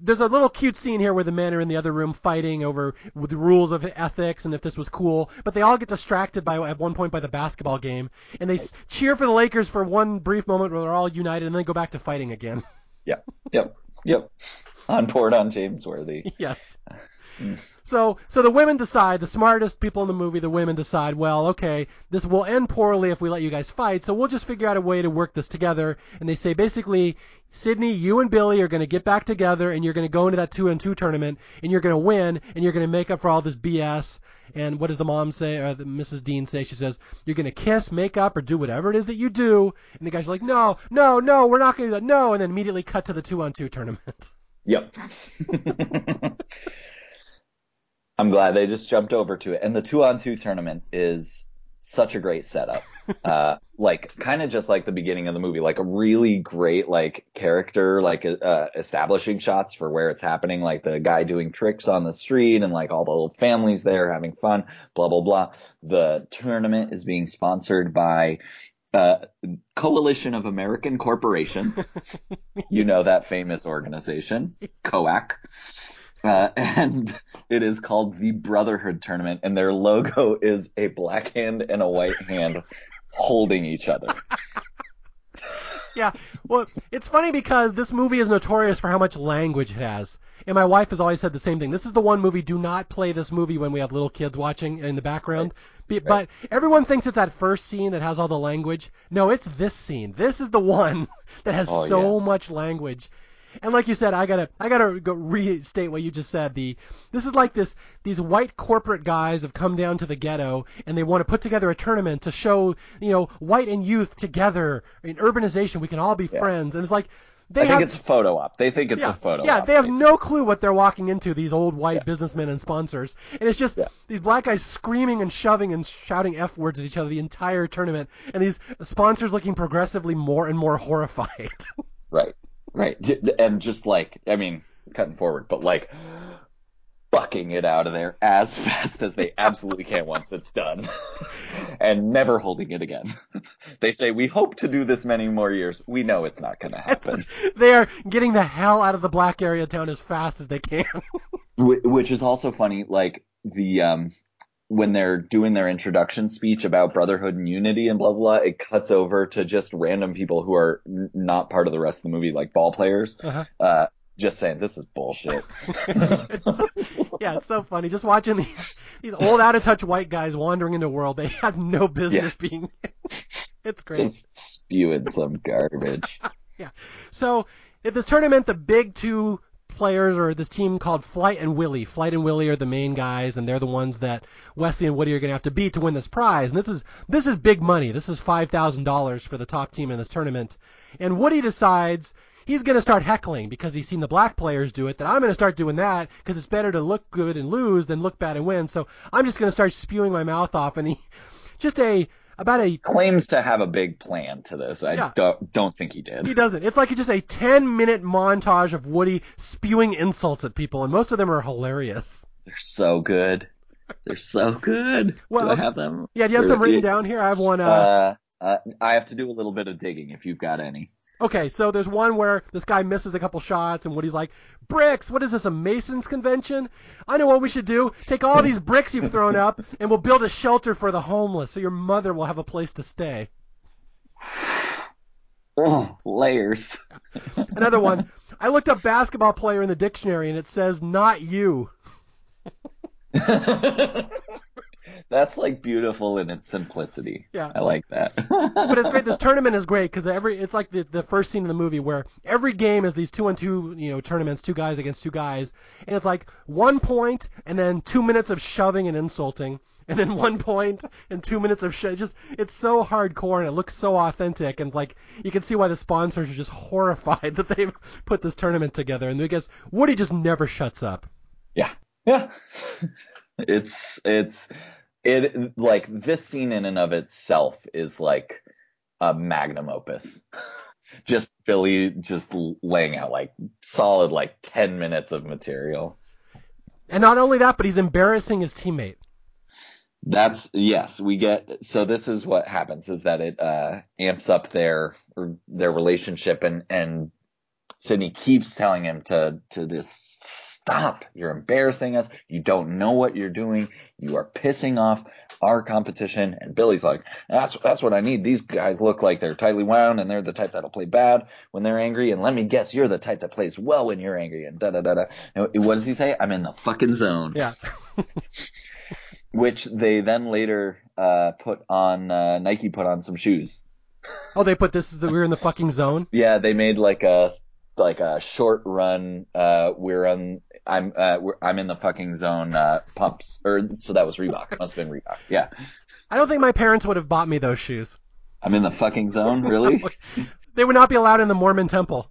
There's a little cute scene here where the men are in the other room fighting over the rules of ethics and if this was cool, but they all get distracted by at one point by the basketball game, and they s- cheer for the Lakers for one brief moment where they're all united, and then go back to fighting again. Yep, yep, yep. On board on James Worthy. *laughs* yes. Mm. So, so the women decide, the smartest people in the movie, the women decide, well, okay, this will end poorly if we let you guys fight, so we'll just figure out a way to work this together. And they say basically, Sidney, you and Billy are going to get back together and you're going to go into that two and two tournament and you're going to win and you're going to make up for all this BS. And what does the mom say, or the, Mrs. Deane say? She says, you're going to kiss, make up, or do whatever it is that you do. And the guys are like, no, no, no, we're not going to do that, no. And then immediately cut to the two on two tournament. Yep. *laughs* I'm glad they just jumped over to it. And the two on two tournament is such a great setup. *laughs* Uh, like kind of just like the beginning of the movie, like a really great like character, like uh, establishing shots for where it's happening, like the guy doing tricks on the street and like all the little families there having fun, blah, blah, blah. The tournament is being sponsored by uh, Coalition of American Corporations. *laughs* you know that famous organization, COAC. Uh, *laughs* and it is called the Brotherhood Tournament, and their logo is a black hand and a white hand holding each other. *laughs* yeah. Well, it's funny because this movie is notorious for how much language it has. And my wife has always said the same thing. This is the one movie, do not play this movie when we have little kids watching in the background. Be- But everyone thinks it's that first scene that has all the language. No, it's this scene. This is the one *laughs* that has Oh, so much language. And like you said, I gotta, I gotta go restate what you just said. The, this is like this, these white corporate guys have come down to the ghetto and they want to put together a tournament to show, you know, white and youth together in urbanization. We can all be friends. And it's like, they I think have, it's a photo op. They think it's yeah, a photo yeah, op. they have basically. no clue what they're walking into. These old white Yeah. businessmen and sponsors, and it's just Yeah. these black guys screaming and shoving and shouting f words at each other the entire tournament, and these sponsors looking progressively more and more horrified. *laughs* Right, right. And just like, I mean, cutting forward, but like, *gasps* bucking it out of there as *laughs* fast as they absolutely can once it's done. *laughs* and never holding it again. *laughs* They say, we hope to do this many more years. We know it's not going to happen. they are getting the hell out of the black area town as fast as they can. Which is also funny, like, the, um, when they're doing their introduction speech about brotherhood and unity and blah, blah, blah, it cuts over to just random people who are n- not part of the rest of the movie, like ball players, Uh-huh. uh, just saying, this is bullshit. *laughs* yeah, it's so funny just watching these these old out of touch white guys wandering into a world they have no business Yes. being. *laughs* it's great. just spewing some garbage. *laughs* Yeah. So at this tournament, the big two players or this team called Flight and Willie. Flight and Willie are the main guys, and they're the ones that Wesley and Woody are going to have to beat to win this prize. And this is this is big money. This is five thousand dollars for the top team in this tournament. And Woody decides he's going to start heckling because he's seen the black players do it. That I'm going to start doing that because it's better to look good and lose than look bad and win. So I'm just going to start spewing my mouth off, and he *laughs* just a about a Claims to have a big plan to this. I Yeah. don't don't think he did. He doesn't. It's like just a 10 minute montage of Woody spewing insults at people, and most of them are hilarious. They're so good. They're so good. Well, Do I have them? Yeah, do you have some written down here? I have one. Uh, Uh, uh, I have to do a little bit of digging if you've got any. Okay, so there's one where this guy misses a couple shots, and Woody's like, Bricks, what is this, a Masons convention? I know what we should do. Take all these bricks you've thrown up, and we'll build a shelter for the homeless so your mother will have a place to stay. Oh, layers. Another one, I looked up basketball player in the dictionary, and it says, not you. *laughs* That's like beautiful in its simplicity. Yeah. I like that. *laughs* but it's great. This tournament is great because every it's like the the first scene in the movie where every game is these two on two you know tournaments, two guys against two guys, and it's like one point and then two minutes of shoving and insulting, and then one point and two minutes of just it's so hardcore and it looks so authentic and like you can see why the sponsors are just horrified *laughs* that they've put this tournament together and I guess Woody just never shuts up. Yeah. Yeah. *laughs* it's it's it like this scene in and of itself is like a magnum opus. *laughs* just Billy just laying out like solid like 10 minutes of material. And not only that, but he's embarrassing his teammate. That's yes, we get so this is what happens is that it uh amps up their their relationship and and Sidney keeps telling him to to just stop. You're embarrassing us. You don't know what you're doing. You are pissing off our competition. And Billy's like, that's that's what I need. These guys look like they're tightly wound and they're the type that'll play bad when they're angry. And let me guess, you're the type that plays well when you're angry. And da da da da. what does he say? I'm in the fucking zone. Yeah. *laughs* Which they then later uh, put on uh, Nike put on some shoes. Oh, they put this is the we're in the fucking zone. Yeah, they made like a like a short run. Uh, we're on. I'm uh, I'm in the fucking zone. Uh, pumps or so that was Reebok. Must have been Reebok. Yeah. I don't think my parents would have bought me those shoes. I'm in the fucking zone. *laughs* Really? they would not be allowed in the Mormon temple.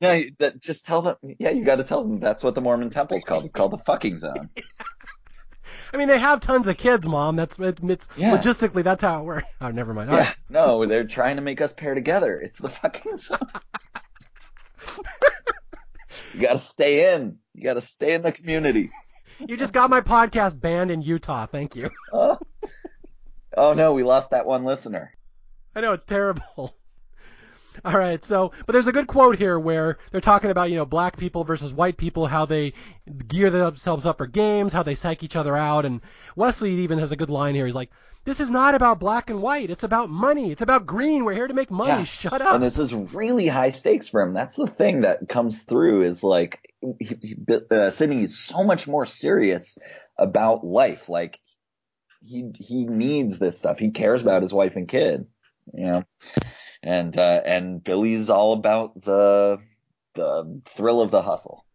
Yeah, that, just tell them. Yeah, you got to tell them that's what the Mormon temple is called. It's called the fucking zone. *laughs* I mean, they have tons of kids, mom. That's it, it's yeah. logistically that's how it works. Oh, never mind. All yeah, right. no, they're trying to make us pair together. It's the fucking *laughs* zone. You gotta stay in. You gotta stay in the community. You just got my podcast banned in Utah. Thank you. Oh, oh no, we lost that one listener. I know it's terrible. *laughs* All right, so but there's a good quote here where they're talking about you know black people versus white people, how they gear themselves up for games, how they psych each other out, and Wesley even has a good line here. He's like, "This is not about black and white. It's about money. It's about green. We're here to make money. Yeah. Shut up." And this is really high stakes for him. That's the thing that comes through is like he, he, uh, Sidney is so much more serious about life. Like he he needs this stuff. He cares about his wife and kid. You know and uh, and Billy's all about the the thrill of the hustle.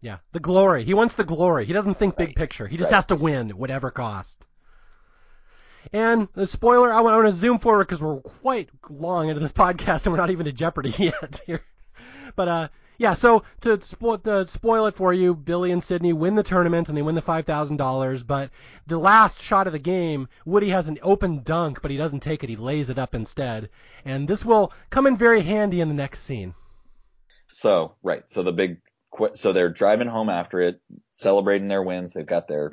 Yeah, the glory. He wants the glory. He doesn't think right. big picture. He just right. has to win, whatever cost. And the spoiler, I want to zoom forward because we're quite long into this *laughs* podcast and we're not even to Jeopardy *laughs* yet here. But uh, yeah, so to spoil, to spoil it for you, Billy and Sidney win the tournament and they win the $5,000. But the last shot of the game, Woody has an open dunk, but he doesn't take it. He lays it up instead. And this will come in very handy in the next scene. So, right. So the big, so they're driving home after it, celebrating their wins. They've got their,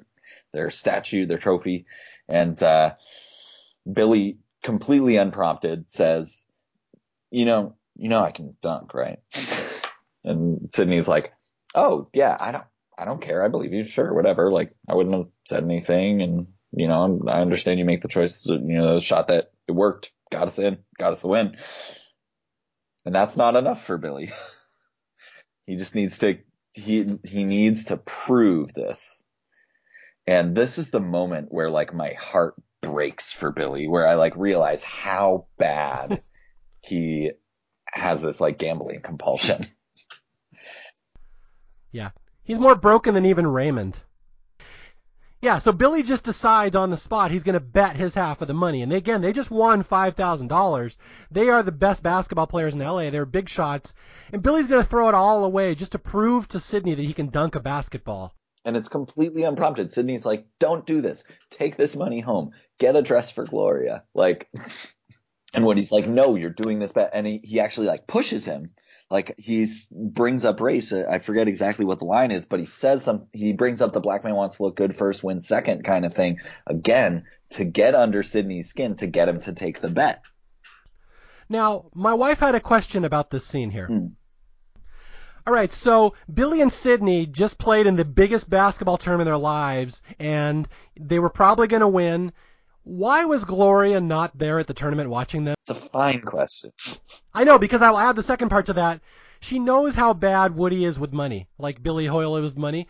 their statue, their trophy. And, uh, Billy completely unprompted says, you know, you know I can dunk, right? And Sidney's like, oh yeah, I don't, I don't care. I believe you. Sure, whatever. Like I wouldn't have said anything. And you know, i understand you make the choice. You know, the shot that it worked, got us in, got us the win. And that's not enough for Billy. *laughs* he just needs to, he, he needs to prove this. And this is the moment where like my heart breaks for Billy, where I like realize how bad *laughs* he has this like gambling compulsion. *laughs* Yeah. He's more broken than even Raymond. Yeah, so Billy just decides on the spot he's going to bet his half of the money. And they, again, they just won $5,000. They are the best basketball players in LA. They're big shots. And Billy's going to throw it all away just to prove to Sidney that he can dunk a basketball. And it's completely unprompted. Sidney's like, don't do this. Take this money home. Get a dress for Gloria. Like, *laughs* and when he's like, no, you're doing this bet. And he, he actually like pushes him like he brings up race. I forget exactly what the line is, but he says some. He brings up the black man wants to look good first, win second kind of thing again to get under Sidney's skin to get him to take the bet. Now, my wife had a question about this scene here. Hmm. All right, so Billy and Sidney just played in the biggest basketball tournament of their lives, and they were probably going to win. Why was Gloria not there at the tournament watching them? It's a fine question. I know, because I will add the second part to that. She knows how bad Woody is with money, like Billy Hoyle is with money.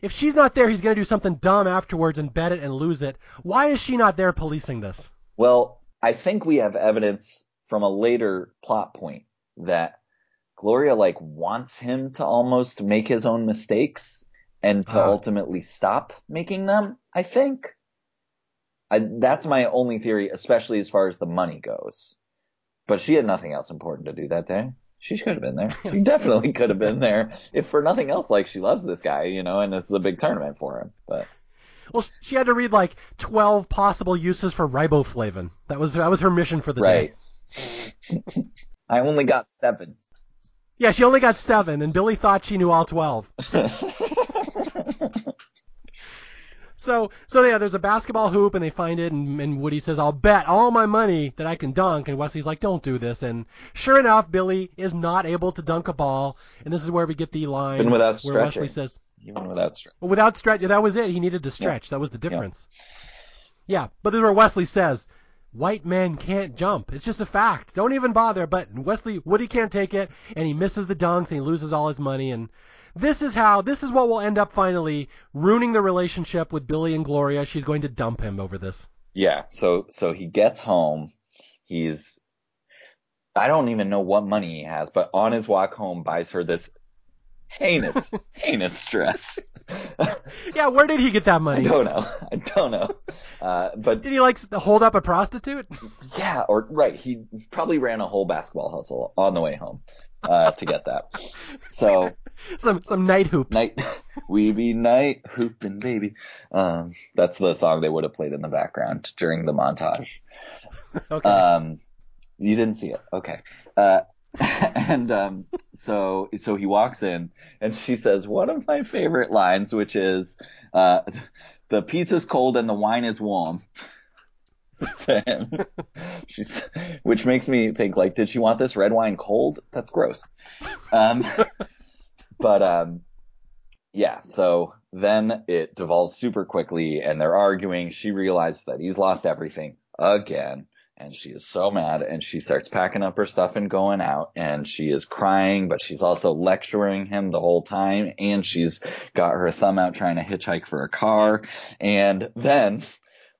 If she's not there, he's going to do something dumb afterwards and bet it and lose it. Why is she not there policing this? Well, I think we have evidence from a later plot point that Gloria like wants him to almost make his own mistakes and to uh. ultimately stop making them, I think. I, that's my only theory, especially as far as the money goes. But she had nothing else important to do that day. She should have been there. *laughs* She definitely could have been there, if for nothing else. Like she loves this guy, you know, and this is a big tournament for him. But Well, she had to read like 12 possible uses for riboflavin. That was that was her mission for the Right. day. *laughs* I only got seven. Yeah, she only got seven, and Billy thought she knew all 12. *laughs* So, so yeah, there's a basketball hoop, and they find it, and, and Woody says, "I'll bet all my money that I can dunk." And Wesley's like, "Don't do this." And sure enough, Billy is not able to dunk a ball, and this is where we get the line Even without where Wesley says, Even without stretch. without stretch, that was it. He needed to stretch. That was the difference. Yeah, but this is where Wesley says, "White men can't jump. It's just a fact. Don't even bother." But Wesley Woody can't take it, and he misses the dunks, and he loses all his money. And this is how this is what will end up finally ruining the relationship with Billy and Gloria. She's going to dump him over this. Yeah. So so he gets home. He's I don't even know what money he has, but on his walk home buys her this heinous *laughs* heinous dress. Yeah, where did he get that money? I don't know. I don't know. Uh, but Did he like hold up a prostitute? yeah, or right, he probably ran a whole basketball hustle on the way home uh, to get that. So *laughs* some some night hoops. night we be night hooping baby. Um, that's the song they would have played in the background during the montage. Okay. Um, you didn't see it. Okay. Uh, *laughs* and um, so so he walks in, and she says one of my favorite lines, which is, uh, "The pizza's cold and the wine is warm." *laughs* to him, she's, which makes me think like, did she want this red wine cold? That's gross. Um, *laughs* but um, yeah. So then it devolves super quickly, and they're arguing. She realizes that he's lost everything again and she is so mad and she starts packing up her stuff and going out and she is crying but she's also lecturing him the whole time and she's got her thumb out trying to hitchhike for a car and then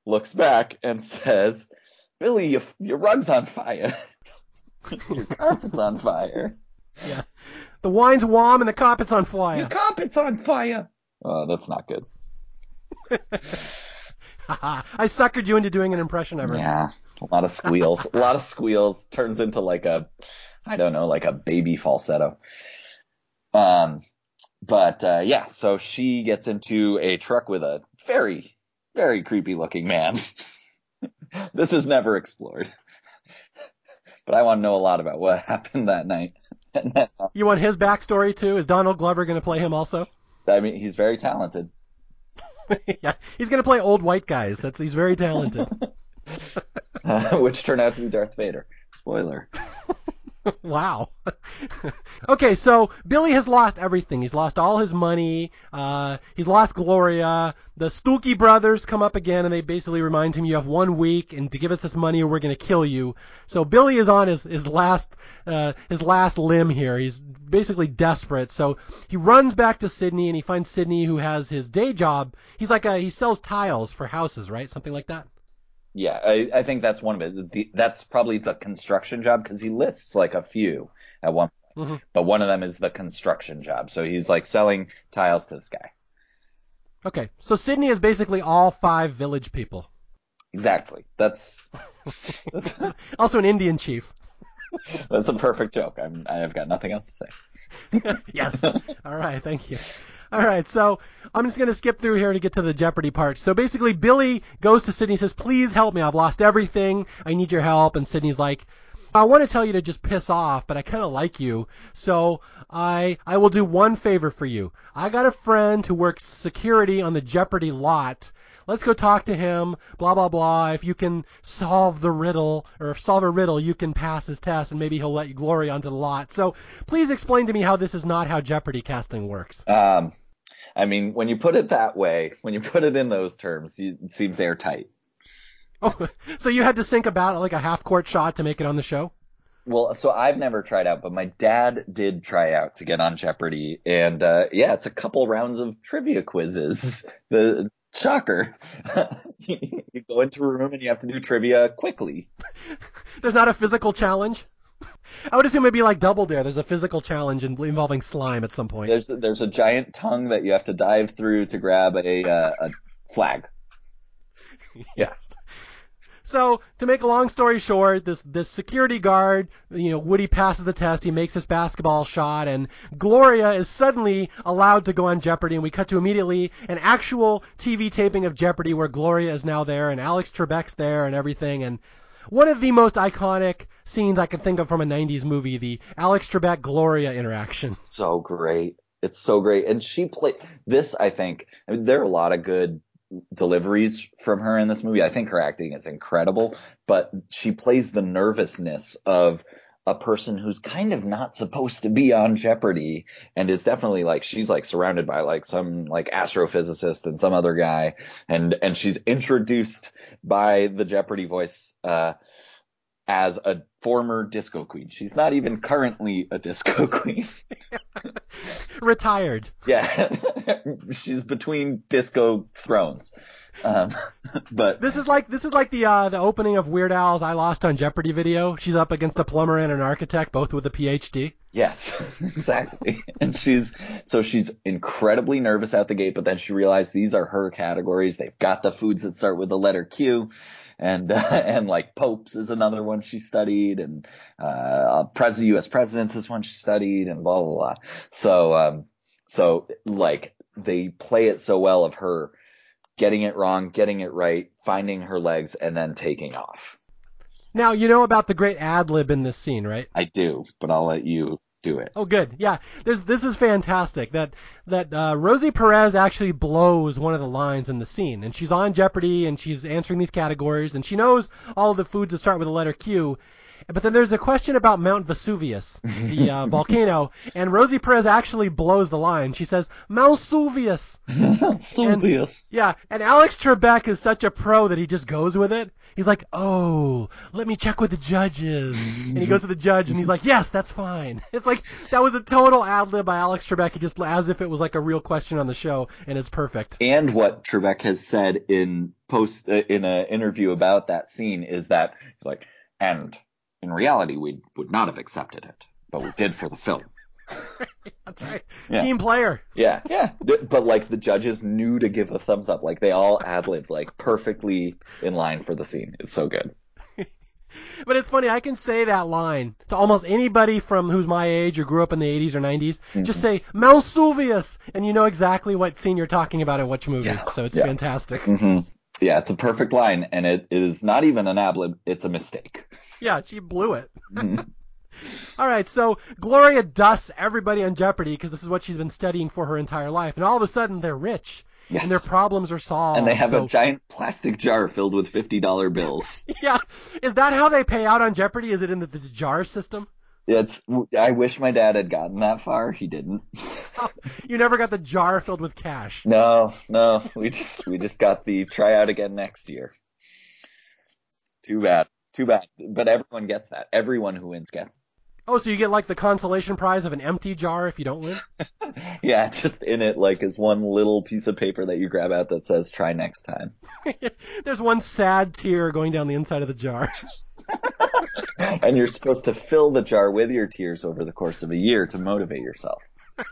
looks back and says billy your, your rug's on fire *laughs* your carpet's on fire yeah. The wine's warm and the carpet's on fire. your carpet's on fire oh that's not good *laughs* *laughs* I suckered you into doing an impression of her. Yeah, a lot of squeals. *laughs* a lot of squeals turns into like a, I don't know, like a baby falsetto. Um, but uh, yeah, so she gets into a truck with a very, very creepy looking man. *laughs* this is never explored, but I want to know a lot about what happened that night. You want his backstory too? Is Donald Glover going to play him also? I mean, he's very talented. *laughs* yeah, he's going to play old white guys. That's he's very talented. *laughs* Uh, which turned out to be Darth Vader. Spoiler. *laughs* *laughs* wow. okay, so Billy has lost everything. He's lost all his money. Uh, he's lost Gloria. The Stookie brothers come up again, and they basically remind him, "You have one week, and to give us this money, or we're going to kill you." So Billy is on his his last uh, his last limb here. He's basically desperate. So he runs back to Sidney, and he finds Sidney, who has his day job. He's like a he sells tiles for houses, right? Something like that. Yeah, I, I think that's one of it. The, that's probably the construction job because he lists like a few at one point, Mhm. but one of them is the construction job. So he's like selling tiles to this guy. Okay, so Sidney is basically all five village people. Exactly. That's that's, *laughs* Also an Indian chief. that's a perfect joke. I'm I have got nothing else to say. *laughs* yes. All right. Thank you. All right. So I'm just going to skip through here to get to the Jeopardy part. So basically, Billy goes to Sidney and says, please help me. I've lost everything. I need your help. And Sidney's like, I want to tell you to just piss off, but I kind of like you. So I, I will do one favor for you. I got a friend who works security on the Jeopardy lot. Let's go talk to him, blah, blah, blah. If you can solve the riddle, or if solve a riddle, you can pass his test, and maybe he'll let you glory onto the lot. So please explain to me how this is not how Jeopardy casting works. Um, I mean, when you put it that way, when you put it in those terms, it seems airtight. Oh, *laughs* so you had to sink about like a half court shot to make it on the show? Well, so I've never tried out, but my dad did try out to get on Jeopardy, and uh, yeah, it's a couple rounds of trivia quizzes. *laughs* The shocker, *laughs* you go into a room and you have to do trivia quickly. *laughs* There's not a physical challenge? I would assume it'd be like Double Dare. There's a physical challenge involving slime at some point. There's there's a giant tongue that you have to dive through to grab a uh, a flag. *laughs* Yeah. So to make a long story short, this this security guard, you know, Woody passes the test, he makes this basketball shot, and Gloria is suddenly allowed to go on Jeopardy, and we cut to immediately an actual TV taping of Jeopardy where Gloria is now there and Alex Trebek's there and everything, and one of the most iconic scenes I can think of from a 90s movie, the Alex Trebek Gloria interaction. So great. It's so great. And she played this, I think, I mean, there are a lot of good deliveries from her in this movie. I think her acting is incredible, but she plays the nervousness of a person who's kind of not supposed to be on Jeopardy and is definitely like she's like surrounded by like some like astrophysicist and some other guy and and she's introduced by the Jeopardy voice uh as a former disco queen. She's not even currently a disco *laughs* queen. Retired. Yeah. *laughs* She's between disco thrones. Um, *laughs* but this is like this is like the uh, the opening of Weird Al's "I Lost on Jeopardy" video. She's up against a plumber and an architect, both with a PhD. Yes, exactly. and she's so she's incredibly nervous at the gate, but then she realized these are her categories. They've got the foods that start with the letter Q, and uh, *laughs* and like popes is another one she studied, and uh, president, U.S. presidents is one she studied, and blah blah blah. So um, so like they play it so well of her getting it wrong, getting it right, finding her legs, and then taking off. Now you know about the great ad lib in this scene, right? I do, but I'll let you do it. Oh, good. Yeah, there's this is fantastic. That that uh, Rosie Perez actually blows one of the lines in the scene, and she's on Jeopardy and she's answering these categories, and she knows all of the foods that start with the letter Q. But then there's a question about Mount Vesuvius, the uh, *laughs* volcano, and Rosie Perez actually blows the line. She says Mount Vesuvius. Vesuvius. yeah, and Alex Trebek is such a pro that he just goes with it. He's like, "Oh, let me check with the judges," and he goes to the judge, and he's like, "Yes, that's fine." *laughs* It's like that was a total ad lib by Alex Trebek, he just as if it was like a real question on the show, and it's perfect. And what Trebek has said in post uh, in an interview about that scene is that like, and in reality, we would not have accepted it, but we did for the film. *laughs* That's right. Yeah. Team player. Yeah, yeah. But like the judges knew to give a thumbs up. Like they all ad libbed like perfectly in line for the scene. It's so good. *laughs* but it's funny. I can say that line to almost anybody from who's my age or grew up in the 80s or 90s. Mm-hmm. Just say Mount Vesuvius, and you know exactly what scene you're talking about in which movie. Yeah. So it's yeah. fantastic. Mm-hmm. Yeah, it's a perfect line, and it is not even an ad lib. It's a mistake. Yeah, she blew it. Mm-hmm. *laughs* All right, so Gloria dusts everybody on Jeopardy because this is what she's been studying for her entire life, and all of a sudden they're rich. Yes. And their problems are solved. And they have so... a giant plastic jar filled with fifty dollar bills. *laughs* yeah, is that how they pay out on Jeopardy? Is it in the, the jar system? It's. I wish my dad had gotten that far. He didn't. oh, you never got the jar filled with cash. No, no. We just we just got the try out again next year. Too bad. Too bad. But everyone gets that. Everyone who wins gets. It. Oh, so you get like the consolation prize of an empty jar if you don't win? *laughs* yeah, just in it like is one little piece of paper that you grab out that says try next time. *laughs* There's one sad tear going down the inside of the jar. *laughs* *laughs* and you're supposed to fill the jar with your tears over the course of a year to motivate yourself. *laughs*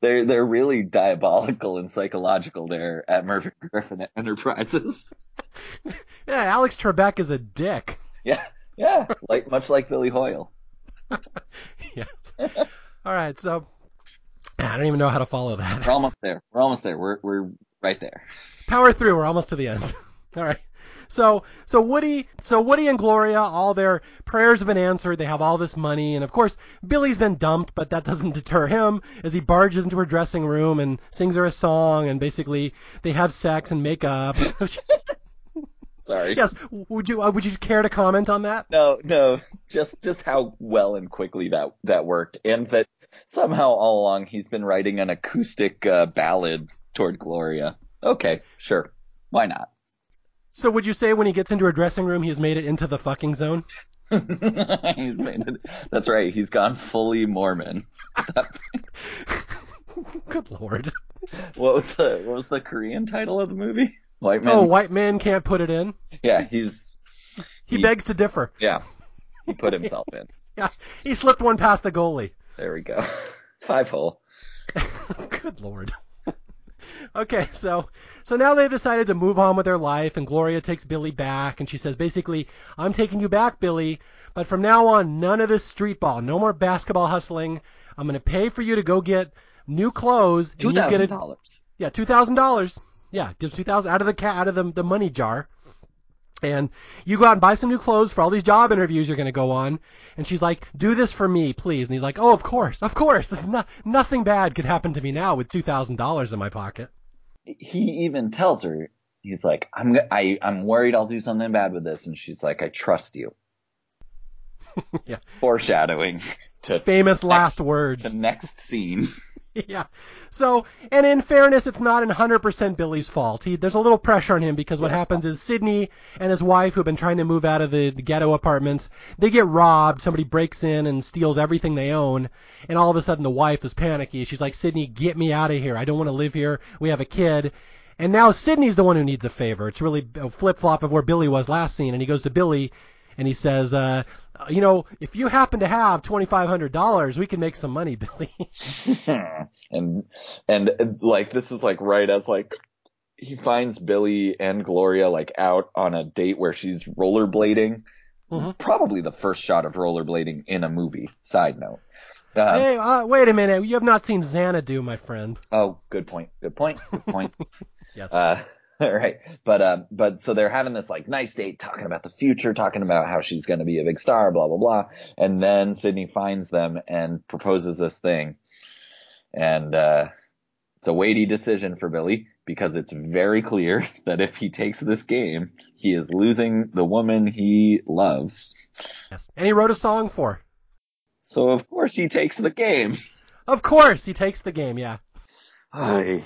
they're they're really diabolical and psychological there at Mervyn Griffin Enterprises. *laughs* Yeah, Alex Trebek is a dick. Yeah, yeah, like much like Billy Hoyle. yes. All right, so I don't even know how to follow that. We're almost there. We're almost there. We're we're right there. Power through. We're almost to the end. *laughs* All right. So so Woody so Woody and Gloria, all their prayers have been answered. They have all this money, and of course Billy's been dumped, but that doesn't *laughs* deter him as he barges into her dressing room and sings her a song, and basically they have sex and make up. *laughs* Sorry. Yes. Would you uh, would you care to comment on that? No, no. Just just how well and quickly that that worked, and that somehow all along he's been writing an acoustic uh, ballad toward Gloria. Okay, sure. Why not? So would you say when he gets into a dressing room, he's made it into the fucking zone? *laughs* he's made it. That's right. He's gone fully Mormon. *laughs* Good lord. What was the what was the Korean title of the movie? White man. Oh, white man can't put it in. Yeah, he's. He, he begs to differ. Yeah, he put himself in. *laughs* yeah, he slipped one past the goalie. There we go. Five hole. Good lord. Okay, so so now they've decided to move on with their life, and Gloria takes Billy back, and she says basically, "I'm taking you back, Billy, but from now on, none of this street ball, no more basketball hustling. I'm gonna pay for you to go get new clothes. Two thousand dollars. Yeah, two thousand dollars. Yeah, gives two thousand out of the ca- out of the the money jar. And you go out and buy some new clothes for all these job interviews you're going to go on. And she's like, do this for me, please. And he's like, oh, of course, of course. *laughs* No, nothing bad could happen to me now with $2,000 in my pocket. He even tells her, he's like, I'm, I, I'm worried I'll do something bad with this. And she's like, I trust you. *laughs* Yeah. Foreshadowing to, Famous last words. to next scene. *laughs* yeah. So, and in fairness, it's not 100% Billy's fault. He, there's a little pressure on him because what happens is Sidney and his wife, who've been trying to move out of the, the ghetto apartments, they get robbed. Somebody breaks in and steals everything they own. And all of a sudden the wife is panicky. She's like, Sidney, get me out of here. I don't want to live here. We have a kid. And now Sidney's the one who needs a favor. It's really a flip flop of where Billy was last scene. And he goes to Billy and he says, uh, you know, if you happen to have $2,500, we can make some money, *laughs* Billy. *laughs* and and uh, like this is like right as like he finds Billy and Gloria like out on a date where she's rollerblading. Mhm. Probably the first shot of rollerblading in a movie. Side note. Uh, Hey, uh, wait a minute. You have not seen Xanadu, my friend. Oh, good point. Good point. Good point. *laughs* Yes. uh, *laughs* right. But um, but so they're having this like nice date, talking about the future, talking about how she's going to be a big star, blah blah blah. And then Sidney finds them and proposes this thing, and uh, it's a weighty decision for Billy because it's very clear *laughs* that if he takes this game, he is losing the woman he loves. yes. And he wrote a song for. her. So of course he takes the game. Of course, he takes the game. Yeah. Ay.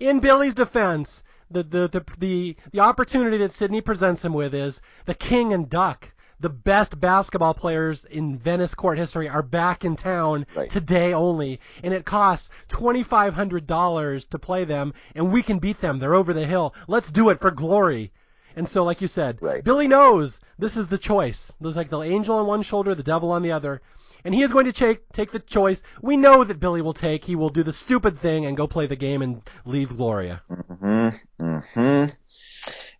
In Billy's defense, the the the the, the opportunity that Sidney presents him with is the King and Duck. The best basketball players in Venice court history are back in town Right. today only, and it costs twenty five hundred dollars to play them, and we can beat them. They're over the hill. Let's do it for glory. And so, like you said, Right. Billy knows this is the choice. There's like the angel on one shoulder, the devil on the other. And he is going to take take the choice. We know that Billy will take. He will do the stupid thing and go play the game and leave Gloria. Mm-hmm. Mm-hmm.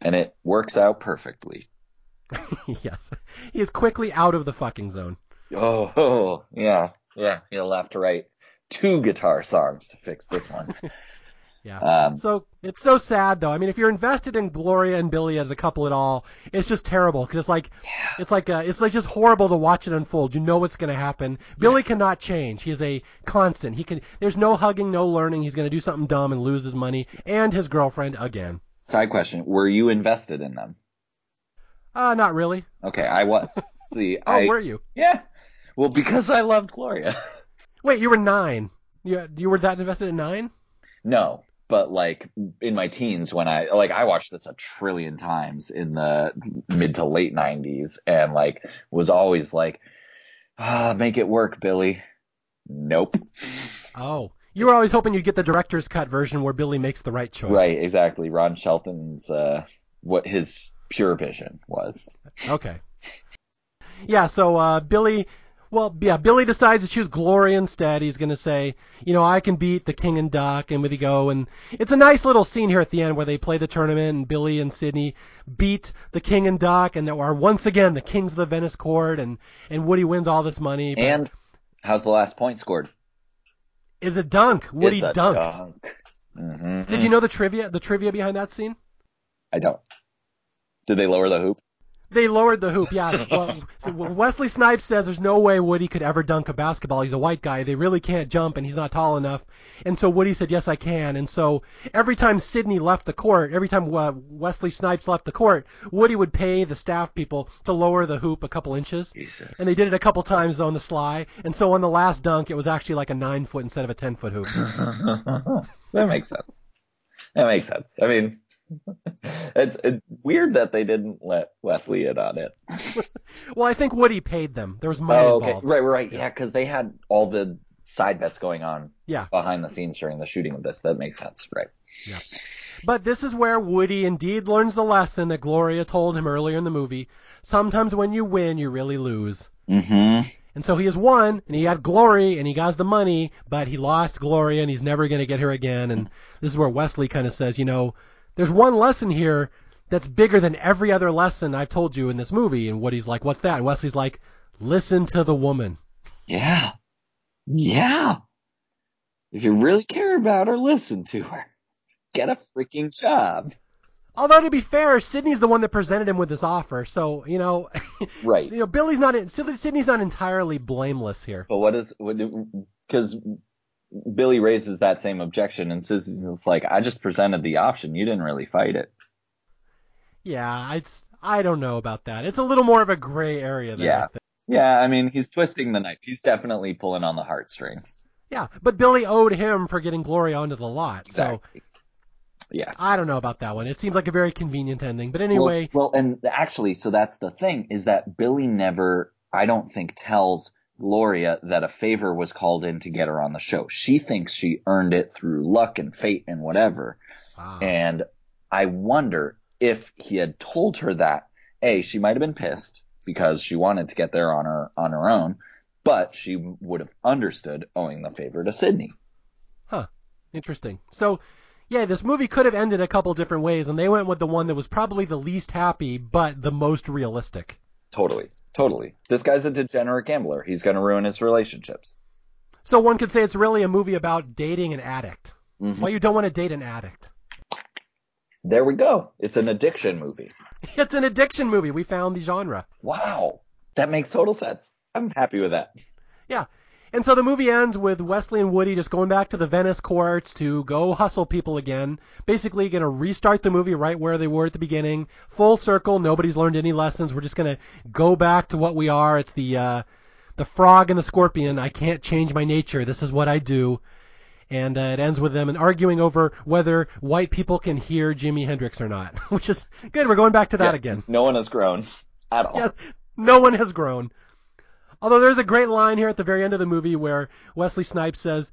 And it works out perfectly. *laughs* yes. He is quickly out of the fucking zone. Oh, oh, *laughs* yeah, yeah. He'll have to write two guitar songs to fix this one. *laughs* Yeah. Um, So it's so sad though. I mean, if you're invested in Gloria and Billy as a couple at all, it's just terrible because it's like it's like uh, it's like just horrible to watch it unfold. You know what's going to happen. Billy cannot change. He is a constant. He can. There's no hugging, no learning. He's going to do something dumb and lose his money and his girlfriend again. side question: Were you invested in them? Uh, not really. Okay, I was. *laughs* See, Oh, I were you? yeah. Well, because I loved Gloria. *laughs* Wait, you were nine. You you were that invested in nine? no, but like in my teens when I like I watched this a trillion times in the mid to late '90s, and like was always like, ah, make it work, Billy. Nope. Oh, you were always hoping you'd get the director's cut version where Billy makes the right choice. Right, exactly. Ron Shelton's uh, what his pure vision was. Okay. Yeah, so uh, Billy, well, yeah, Billy decides to choose Glory instead. He's going to say, you know, I can beat the King and Duck, and with he go. And it's a nice little scene here at the end where they play the tournament, and Billy and Sidney beat the King and Duck, and are once again the kings of the Venice court, and, and Woody wins all this money. But And how's the last point scored? is a dunk. Woody It's a dunks. dunk. hmm Did you know the trivia? The trivia behind that scene? I don't. Did they lower the hoop? They lowered the hoop, yeah. *laughs* Well, so Wesley Snipes says there's no way Woody could ever dunk a basketball. He's a white guy. They really can't jump, and he's not tall enough. And so Woody said, yes, I can. And so every time Sidney left the court, every time uh, Wesley Snipes left the court, Woody would pay the staff people to lower the hoop a couple inches. Jesus. And they did it a couple times on the sly. And so on the last dunk, it was actually like a nine foot instead of a ten foot hoop. *laughs* that makes sense. That makes sense. I mean, *laughs* it's, it's weird that they didn't let Wesley in on it. *laughs* Well, I think Woody paid them. There was money Oh, okay. involved. Right, right. Yeah, because they had all the side bets going on Yeah. behind the scenes during the shooting of this. That makes sense. Right. Yeah. But this is where Woody indeed learns the lesson that Gloria told him earlier in the movie. Sometimes when you win, you really lose. Mm-hmm. And so he has won, and he had glory, and he got the money, but he lost Gloria, and he's never going to get her again. And this is where Wesley kind of says, you know, there's one lesson here that's bigger than every other lesson I've told you in this movie. And Woody's like, what's that? And Wesley's like, listen to the woman. Yeah. Yeah. If you really care about her, listen to her. Get a freaking job. Although to be fair, Sidney's the one that presented him with this offer, so you know, *laughs* Right. you know, Billy's not Sidney's not entirely blameless here. But what is what? Because Billy raises that same objection and says it's like I just presented the option. You didn't really fight it. Yeah, it's I don't know about that. It's a little more of a gray area there. Yeah. Yeah, I mean he's twisting the knife. He's definitely pulling on the heartstrings. Yeah, but Billy owed him for getting Gloria onto the lot. Exactly. So Yeah. I don't know about that one. It seems like a very convenient ending. But anyway, Well, well, and actually, so that's the thing is that Billy never, I don't think, tells Gloria that a favor was called in to get her on the show. She thinks she earned it through luck and fate and whatever. wow. And I wonder if he had told her that, A, she might have been pissed because she wanted to get there on her, on her own, but she would have understood owing the favor to Sidney. Huh. Interesting. So, yeah, this movie could have ended a couple different ways, and they went with the one that was probably the least happy, but the most realistic. Totally. Totally. This guy's a degenerate gambler. He's going to ruin his relationships. So one could say it's really a movie about dating an addict. Mhm. Why you don't want to date an addict. There we go. It's an addiction movie. *laughs* It's an addiction movie. We found the genre. Wow. That makes total sense. I'm happy with that. Yeah. And so the movie ends with Wesley and Woody just going back to the Venice courts to go hustle people again. Basically going to restart the movie right where they were at the beginning. Full circle. Nobody's learned any lessons. We're just going to go back to what we are. It's the, uh, the frog and the scorpion. I can't change my nature. This is what I do. And uh, it ends with them and arguing over whether white people can hear Jimi Hendrix or not, *laughs* which is good. We're going back to that Yeah, again. No one has grown at all. Yeah, no one has grown. Although there's a great line here at the very end of the movie where Wesley Snipes says,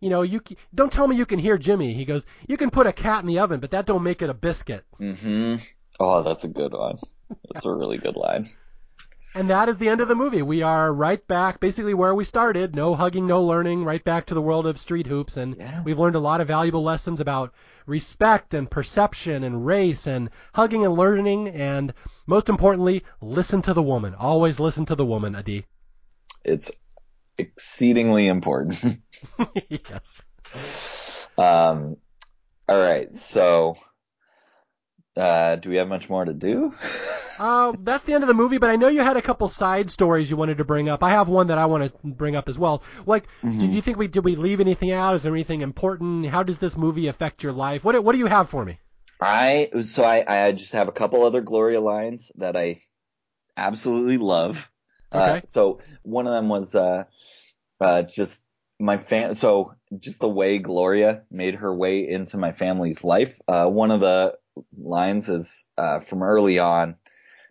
"You know, you don't tell me you can hear Jimi." He goes, "You can put a cat in the oven, but that don't make it a biscuit." Mm-hmm. Oh, that's a good one. That's a really good line. And that is the end of the movie. We are right back, basically where we started. No hugging, no learning. Right back to the world of street hoops, and Yeah. we've learned a lot of valuable lessons about respect and perception and race and hugging and learning, and most importantly, listen to the woman. Always listen to the woman, Adi. It's exceedingly important. *laughs* yes. um, all right. So, uh, do we have much more to do? *laughs* Uh, that's the end of the movie, but I know you had a couple side stories you wanted to bring up. I have one that I want to bring up as well. Like, did you think we did we leave anything out? Is there anything important? How does this movie affect your life? What what do you have for me? I so I I just have a couple other Gloria lines that I absolutely love. Uh, so one of them was uh, uh, just my fam. So just the way Gloria made her way into my family's life. Uh, one of the lines is uh, from early on.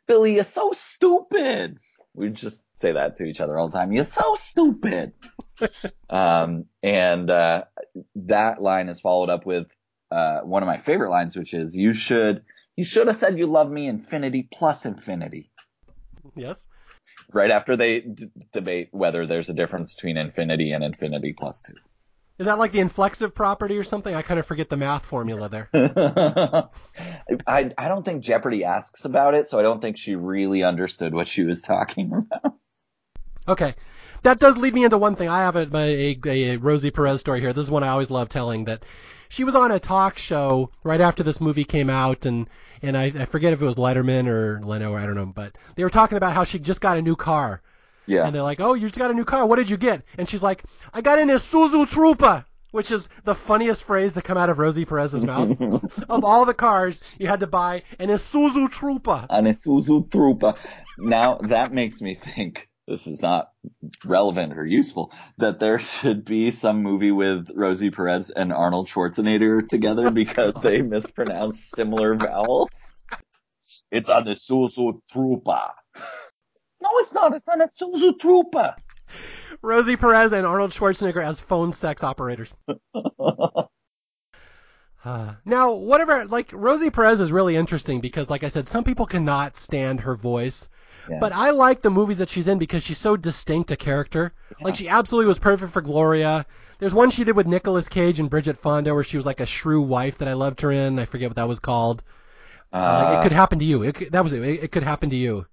Billy, you're so stupid. We just say that to each other all the time. You're so stupid. *laughs* um, and uh, that line is followed up with uh, one of my favorite lines, which is, "You should, you should have said you love me infinity plus infinity." Yes. Right after they d- debate whether there's a difference between infinity and infinity plus two. Is that like the inflexive property or something? I kind of forget the math formula there. *laughs* I I don't think Jeopardy asks about it, so I don't think she really understood what she was talking *laughs* about. Okay. That does lead me into one thing. I have a, a, a Rosie Perez story here. This is one I always love telling that she was on a talk show right after this movie came out and, and I, I forget if it was Letterman or Leno or I don't know, but they were talking about how she just got a new car. Yeah. And they're like, oh, you just got a new car. What did you get? And she's like, I got an Isuzu Trooper." which is the funniest phrase to come out of Rosie Perez's mouth. *laughs* of all the cars, you had to buy an Isuzu Trooper. An Isuzu Trooper. Now that makes me think this is not relevant or useful that there *laughs* should be some movie with Rosie Perez and Arnold Schwarzenegger together *laughs* because they mispronounce similar vowels. It's on the Isuzu Troopa. No, it's not. It's an Isuzu Troopa. Rosie Perez and Arnold Schwarzenegger as phone sex operators. *laughs* Uh, now, whatever, like, Rosie Perez is really interesting because, like I said, some people cannot stand her voice. Yeah. But I like the movies that she's in because she's so distinct a character. Like she absolutely was perfect for Gloria. There's one she did with Nicolas Cage and Bridget Fonda where she was like a shrew wife that I loved her in. I forget what that was called. Uh, it could happen to you. It that was it. it. It could happen to you.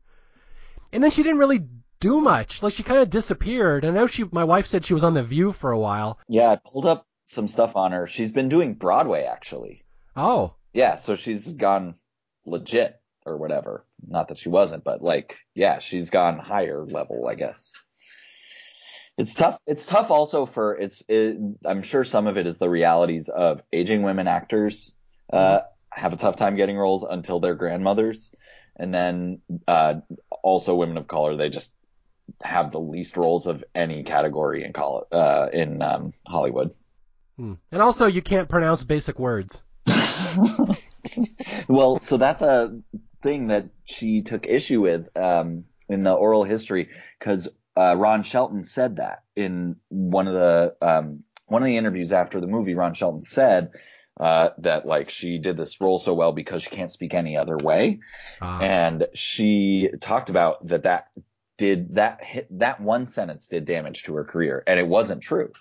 And then she didn't really do much. Like she kind of disappeared. I know she. My wife said she was on The View for a while. yeah, I pulled up some stuff on her. She's been doing Broadway actually. Oh, Yeah, so she's gone legit or whatever. Not that she wasn't, but like, yeah, she's gone higher level, I guess. It's tough. It's tough also for it's. It, I'm sure some of it is the realities of aging women actors uh, have a tough time getting roles until they're grandmothers, and then uh, also women of color they just have the least roles of any category in col- uh, in um, Hollywood. Hmm. and also you can't pronounce basic words. *laughs* well, so that's a thing that she took issue with um, in the oral history because uh, Ron Shelton said that in one of the um, one of the interviews after the movie. Ron Shelton said uh, that like she did this role so well because she can't speak any other way, Ah. and she talked about that that did that hit, that one sentence did damage to her career, and it wasn't true.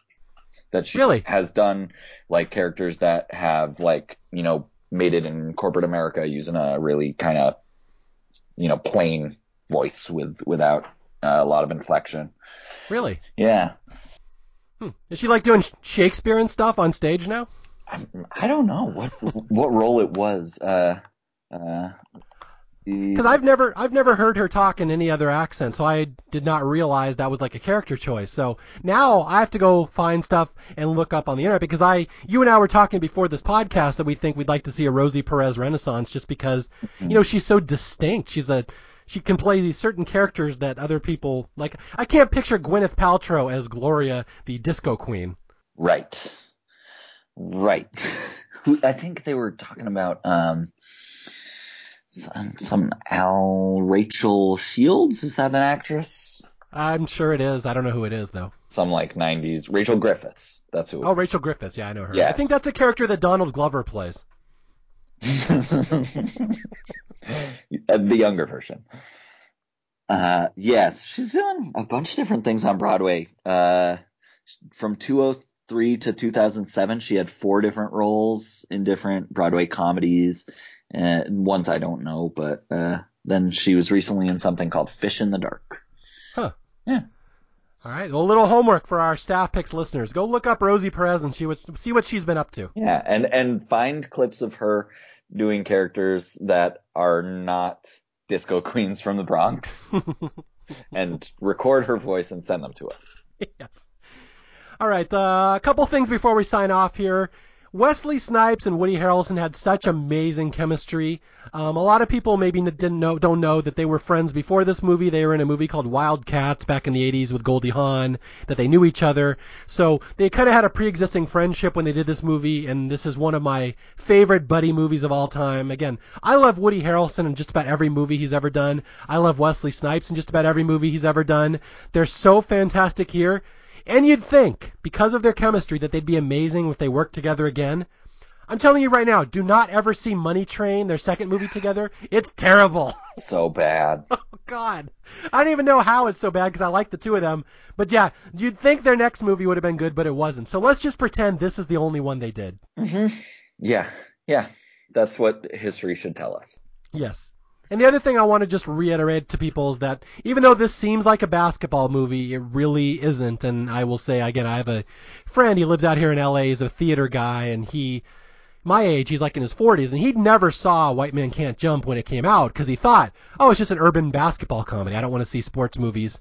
That she Really? has done like characters that have like you know made it in corporate America using a really kind of you know plain voice with without uh, a lot of inflection. really? Yeah, Hmm. Is she like doing Shakespeare and stuff on stage now? I, I don't know what what role it was. Uh, uh, Because I've never I've never heard her talk in any other accent, so I did not realize that was like a character choice. So now I have to go find stuff and look up on the internet because I you and I were talking before this podcast that we think we'd like to see a Rosie Perez renaissance just because you know she's so distinct. She's a she can play these certain characters that other people like. I can't picture Gwyneth Paltrow as Gloria, the disco queen. Right. Right. *laughs* I think they were talking about um some, some Al Rachel Shields. Is that an actress? I'm sure it is. I don't know who it is though. Some like '90s Rachel Griffiths. That's who. It Oh, was. Rachel Griffiths. Yeah, I know her. I think that's a character that Donald Glover plays. *laughs* Uh, the younger version. Uh, yes, she's doing a bunch of different things on Broadway. Uh, from 2003 to 2007, she had four different roles in different Broadway comedies. Uh, ones I don't know, but uh, then she was recently in something called Fish in the Dark. Huh. Yeah. All right. Well, a little homework for our staff picks listeners. Go look up Rosie Perez and see what see what she's been up to. Yeah, and and find clips of her doing characters that are not disco *laughs* queens from the Bronx, *laughs* and record her voice and send them to us. yes. All right. Uh, a couple things before we sign off here. Wesley Snipes and Woody Harrelson had such amazing chemistry. Um, a lot of people maybe didn't know, don't know that they were friends before this movie. They were in a movie called Wildcats back in the 80s with Goldie Hawn, that they knew each other. So they kind of had a pre-existing friendship when they did this movie, and this is one of my favorite buddy movies of all time. Again, I love Woody Harrelson in just about every movie he's ever done. I love Wesley Snipes in just about every movie he's ever done. They're so fantastic here. And you'd think, because of their chemistry, that they'd be amazing if they worked together again. I'm telling you right now, do not ever see Money Train, their second movie together. It's terrible. *laughs* So bad. *laughs* Oh God, I don't even know how it's so bad because I like the two of them. But yeah, you'd think their next movie would have been good, but it wasn't. So let's just pretend this is the only one they did. hmm Yeah, yeah. That's what history should tell us. Yes. And the other thing I want to just reiterate to people is that even though this seems like a basketball movie, it really isn't. And I will say again, I have a friend, he lives out here in LA, he's a theater guy, and he, my age, he's like in his 40s, and he never saw White Men Can't Jump when it came out because he thought, oh, it's just an urban basketball comedy. I don't want to see sports movies.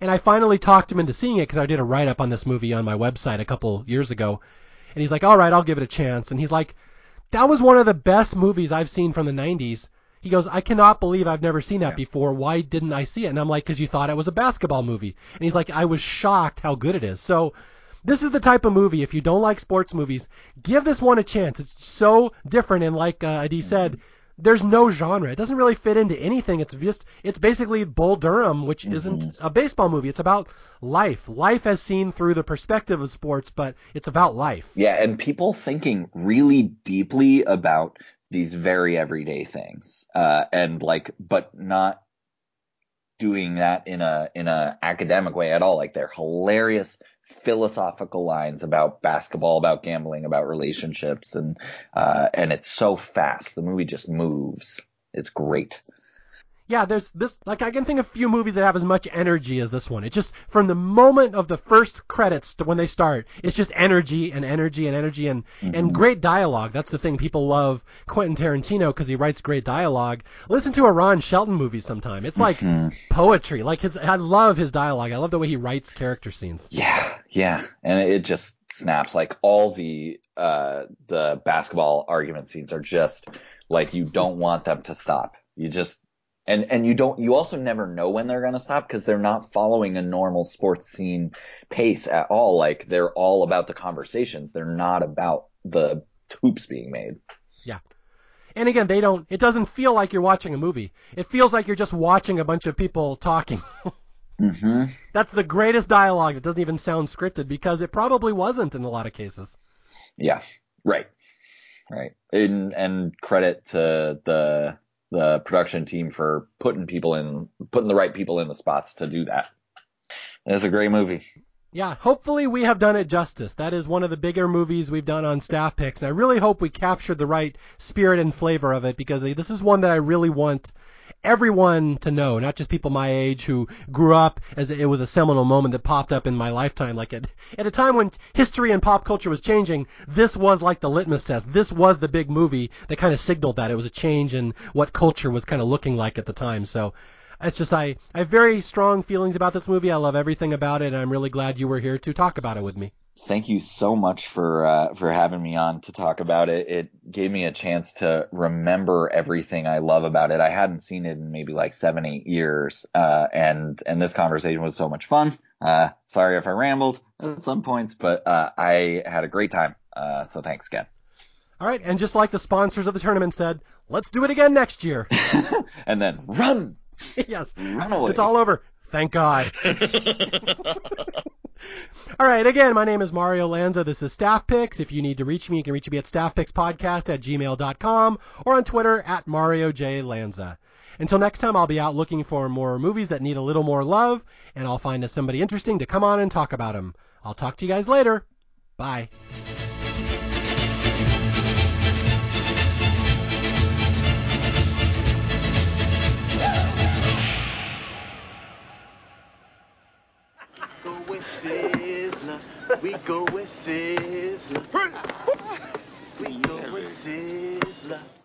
And I finally talked him into seeing it because I did a write up on this movie on my website a couple years ago. And he's like, all right, I'll give it a chance. And he's like, that was one of the best movies I've seen from the 90s. He goes, I cannot believe I've never seen that before. Why didn't I see it? And I'm like, because you thought it was a basketball movie. And he's like, I was shocked how good it is. So this is the type of movie, if you don't like sports movies, give this one a chance. It's so different. And like uh, Adi said, there's no genre. It doesn't really fit into anything. It's just, it's basically Bull Durham, which isn't a baseball movie. It's about life. Life as seen through the perspective of sports, but it's about life. Yeah, and people thinking really deeply about these very everyday things, uh, and like, but not doing that in a in a academic way at all. Like they're hilarious philosophical lines about basketball, about gambling, about relationships, and uh, and it's so fast. The movie just moves. It's great yeah, there's this, like, I can think of a few movies that have as much energy as this one. It just, from the moment of the first credits to when they start, it's just energy and energy and energy and, mm-hmm. and great dialogue. That's the thing. People love Quentin Tarantino because he writes great dialogue. Listen to a Ron Shelton movie sometime. It's like mm-hmm. poetry. Like his, I love his dialogue. I love the way he writes character scenes. Yeah, yeah. And it just snaps. Like all the, uh, the basketball argument scenes are just like you don't want them to stop. You just and and you don't you also never know when they're going to stop because they're not following a normal sports scene pace at all. Like they're all about the conversations. They're not about the hoops being made. Yeah. And again they don't it doesn't feel like you're watching a movie. It feels like you're just watching a bunch of people talking. *laughs* Mm-hmm. that's the greatest dialogue it doesn't even sound scripted because it probably wasn't in a lot of cases. Yeah. Right. Right. And and credit to the the production team for putting people in, putting the right people in the spots to do that. It's a great movie. Yeah, hopefully we have done it justice. That is one of the bigger movies we've done on staff picks. And I really hope we captured the right spirit and flavor of it because this is one that I really want everyone to know, not just people my age who grew up as it was a seminal moment that popped up in my lifetime. Like at, at a time when history and pop culture was changing, this was like the litmus test. This was the big movie that kind of signaled that it was a change in what culture was kind of looking like at the time. So it's just I, I have very strong feelings about this movie. I love everything about it, and I'm really glad you were here to talk about it with me thank you so much for uh, for having me on to talk about it. It gave me a chance to remember everything I love about it. I hadn't seen it in maybe like seven, eight years, uh, and and this conversation was so much fun. Uh, sorry if I rambled at some points, but uh, I had a great time. Uh, so thanks again. All right, and just like the sponsors of the tournament said, let's do it again next year. *laughs* and then run. *laughs* yes, run away. It's all over. Thank God. *laughs* *laughs* All right, again, my name is Mario Lanza. This is Staff Picks. If you need to reach me, you can reach me at staffpickspodcast at gmail.com or on Twitter at Mario J. Lanza. Until next time, I'll be out looking for more movies that need a little more love, and I'll find somebody interesting to come on and talk about them. I'll talk to you guys later. Bye. We go with Sizzler. We go with Sizzler.